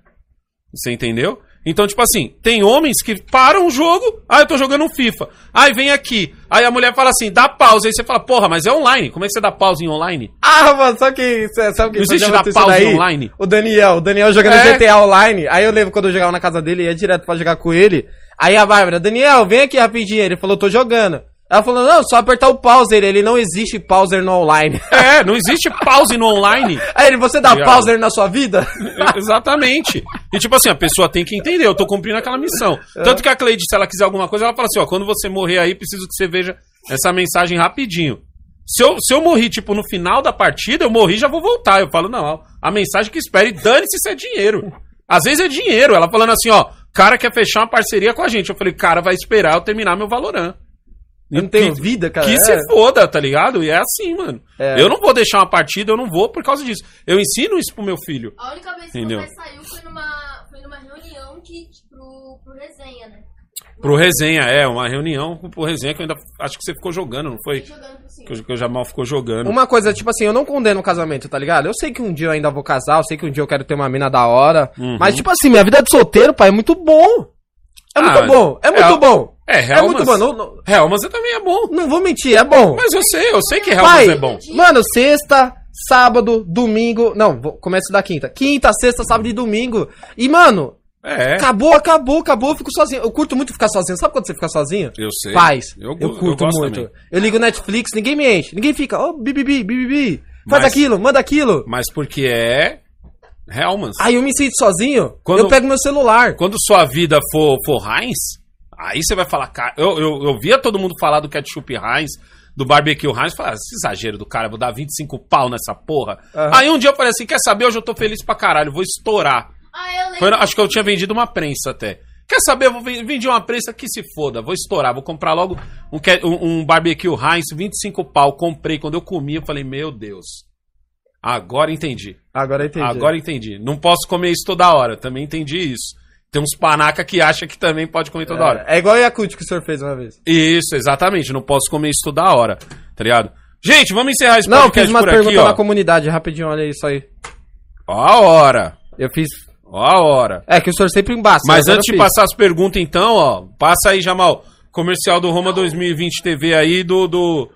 Você entendeu? Então, tipo assim, tem homens que param o jogo, ah, eu tô jogando um FIFA. Aí vem aqui. Aí a mulher fala assim, dá pausa. Aí você fala, porra, mas é online. Como é que você dá pausa em online? Ah, mano, sabe que. Sabe que Não existe dar pausa daí? online? O Daniel, o Daniel jogando É. GTA online. Aí eu lembro quando eu jogava na casa dele, ia direto pra jogar com ele. Aí a Bárbara, Daniel, vem aqui rapidinho. Ele falou, tô jogando. Ela falou, não, só apertar o pauser. Ele não existe pauser no online. [laughs] É, não existe pause no online. Aí ele, você dá pauser na sua vida? Exatamente. E tipo assim, a pessoa tem que entender, eu tô cumprindo aquela missão. Tanto que a Cleide, se ela quiser alguma coisa, ela fala assim, ó, quando você morrer aí, preciso que você veja essa mensagem rapidinho. Se eu, se eu morri, tipo, no final da partida, eu morri já vou voltar. Eu falo, não, a mensagem que espere, dane-se se é dinheiro. Às vezes é dinheiro. Ela falando assim, ó, cara quer fechar uma parceria com a gente. Eu falei, cara, vai esperar eu terminar meu Valorant. Eu não tenho Que- vida, cara. Que É. se foda, tá ligado? E é assim, mano. É. Eu não vou deixar uma partida, eu não vou por causa disso. Eu ensino isso pro meu filho. A única vez que Entendeu? você saiu foi numa, foi numa reunião de, pro, pro resenha, né? Pro resenha, é, uma reunião pro resenha que eu ainda acho que você ficou jogando, não foi? Jogando cima. Que que o Jamal ficou jogando. Uma coisa, tipo assim, eu não condeno o casamento, tá ligado? Eu sei que um dia eu ainda vou casar, eu sei que um dia eu quero ter uma mina da hora. Uhum. Mas, tipo assim, minha vida de solteiro, pai, é muito bom. É Ah, muito bom, é muito é- bom. É, É Helmas. muito bom. Não, não, Helmas também é bom. não vou mentir, é bom. Mas eu sei, eu sei que Helmas Pai, é bom. mano, sexta, sábado, domingo. Não, começo da quinta. Quinta, sexta, sábado e domingo. E, mano, É. acabou, acabou, acabou. Eu fico sozinho. Eu curto muito ficar sozinho. Sabe quando você fica sozinho? Eu sei. Paz. Eu Eu, eu curto gosto muito. também. Eu ligo Netflix, ninguém me enche. Ninguém fica, ô, bibibi, bibibi. Faz Mas- aquilo, manda aquilo. Mas porque é Helmas. Aí eu me sinto sozinho, Quando- eu pego meu celular. Quando sua vida for, for Heinz, aí você vai falar, cara. Eu, eu, eu via todo mundo falar do ketchup Heinz, do barbecue Heinz, falar, esse exagero do cara, vou dar 25 pau nessa porra. Aham. Aí um dia eu falei assim: quer saber? Hoje eu tô feliz pra caralho, vou estourar. Ah, eu lembro. Foi- acho que eu tinha vendido uma prensa até. Quer saber? Eu vou ven- vendi uma prensa que se foda. Vou estourar. Vou comprar logo um, um- um barbecue Heinz, 25 pau. Comprei. Quando eu comi, eu falei, meu Deus. Agora entendi. Agora entendi. Agora entendi. Não posso comer isso toda hora. Também entendi isso. Tem uns panaca que acha que também pode comer toda hora. É, é igual o Yakut que o senhor fez uma vez. Isso, exatamente. Não posso comer isso toda hora. Tá ligado? Gente, vamos encerrar esse Não, podcast fiz uma por pergunta aqui, na comunidade, rapidinho, olha isso aí. Ó a hora. Eu fiz. Ó a hora. É que o senhor sempre embaça. Mas antes de passar as perguntas, então, ó, passa aí, Jamal. Comercial do Roma 2020 TV aí do, do,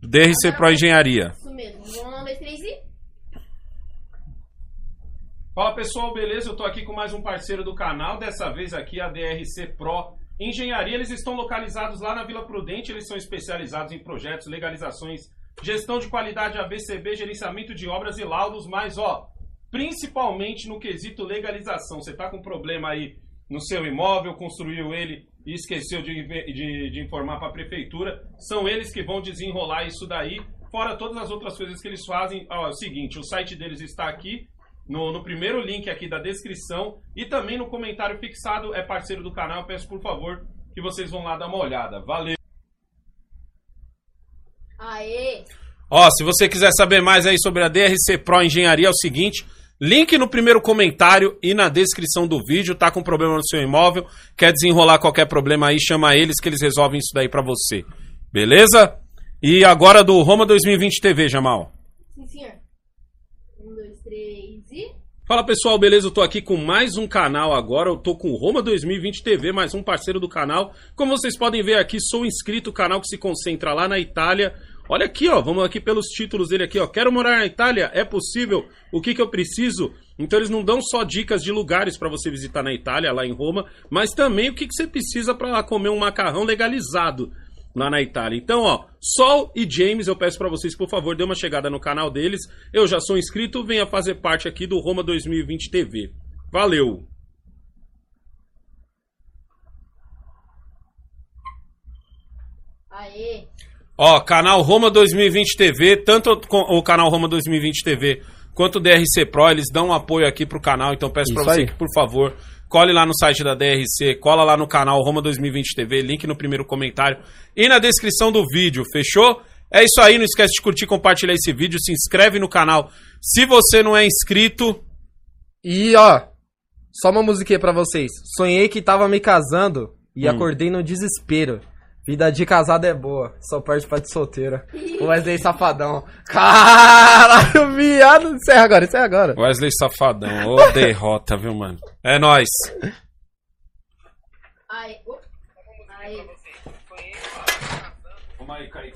do DRC Pro Engenharia. Isso mesmo. Vamos um, dois, três e. Fala pessoal, beleza? Eu tô aqui com mais um parceiro do canal, dessa vez aqui a DRC Pro Engenharia. Eles estão localizados lá na Vila Prudente, eles são especializados em projetos, legalizações, gestão de qualidade ABCB, gerenciamento de obras e laudos, mas ó, principalmente no quesito legalização. Você tá com problema aí no seu imóvel, construiu ele e esqueceu de, de- de informar para a prefeitura, são eles que vão desenrolar isso daí. Fora todas as outras coisas que eles fazem, ó, é o seguinte, o site deles está aqui, no, no primeiro link aqui da descrição e também no comentário fixado. É parceiro do canal. Eu peço por favor que vocês vão lá dar uma olhada. Valeu! Aê! Ó, se você quiser saber mais aí sobre a DRC Pro Engenharia, é o seguinte. Link no primeiro comentário e na descrição do vídeo. Tá com problema no seu imóvel, quer desenrolar qualquer problema aí, chama eles que eles resolvem isso daí pra você. Beleza? E agora do Roma 2020 TV, Jamal. Sim, senhor. Um, dois, três e. Fala pessoal, beleza? Eu tô aqui com mais um canal agora. Eu tô com Roma 2020 TV, mais um parceiro do canal. Como vocês podem ver aqui, sou inscrito, o canal que se concentra lá na Itália. Olha aqui, ó, vamos aqui pelos títulos dele aqui, ó. Quero morar na Itália? É possível? O que que eu preciso? Então eles não dão só dicas de lugares para você visitar na Itália, lá em Roma, mas também o que que você precisa para lá comer um macarrão legalizado lá na Itália. Então, ó, Sol e James, eu peço para vocês, por favor, dê uma chegada no canal deles. Eu já sou inscrito, venha fazer parte aqui do Roma 2020 TV. Valeu! Aê. Ó, canal Roma 2020 TV, tanto o canal Roma 2020 TV quanto o DRC Pro, eles dão um apoio aqui pro canal, então peço pra Isso você aí. que, por favor, cole lá no site da DRC, cola lá no canal Roma 2020 TV, link no primeiro comentário e na descrição do vídeo, fechou? É isso aí, não esquece de curtir, compartilhar esse vídeo, se inscreve no canal. Se você não é inscrito, E ó, só uma musiquinha pra vocês. Sonhei que tava me casando e Hum. acordei no desespero. Vida de casada é boa, só perde pra de solteira. O Wesley Safadão. Caralho, viado. Encerra agora, encerra agora. Wesley Safadão, ô [laughs] derrota, viu, mano? É nóis. Aê. Opa. Aê. Vamos aí.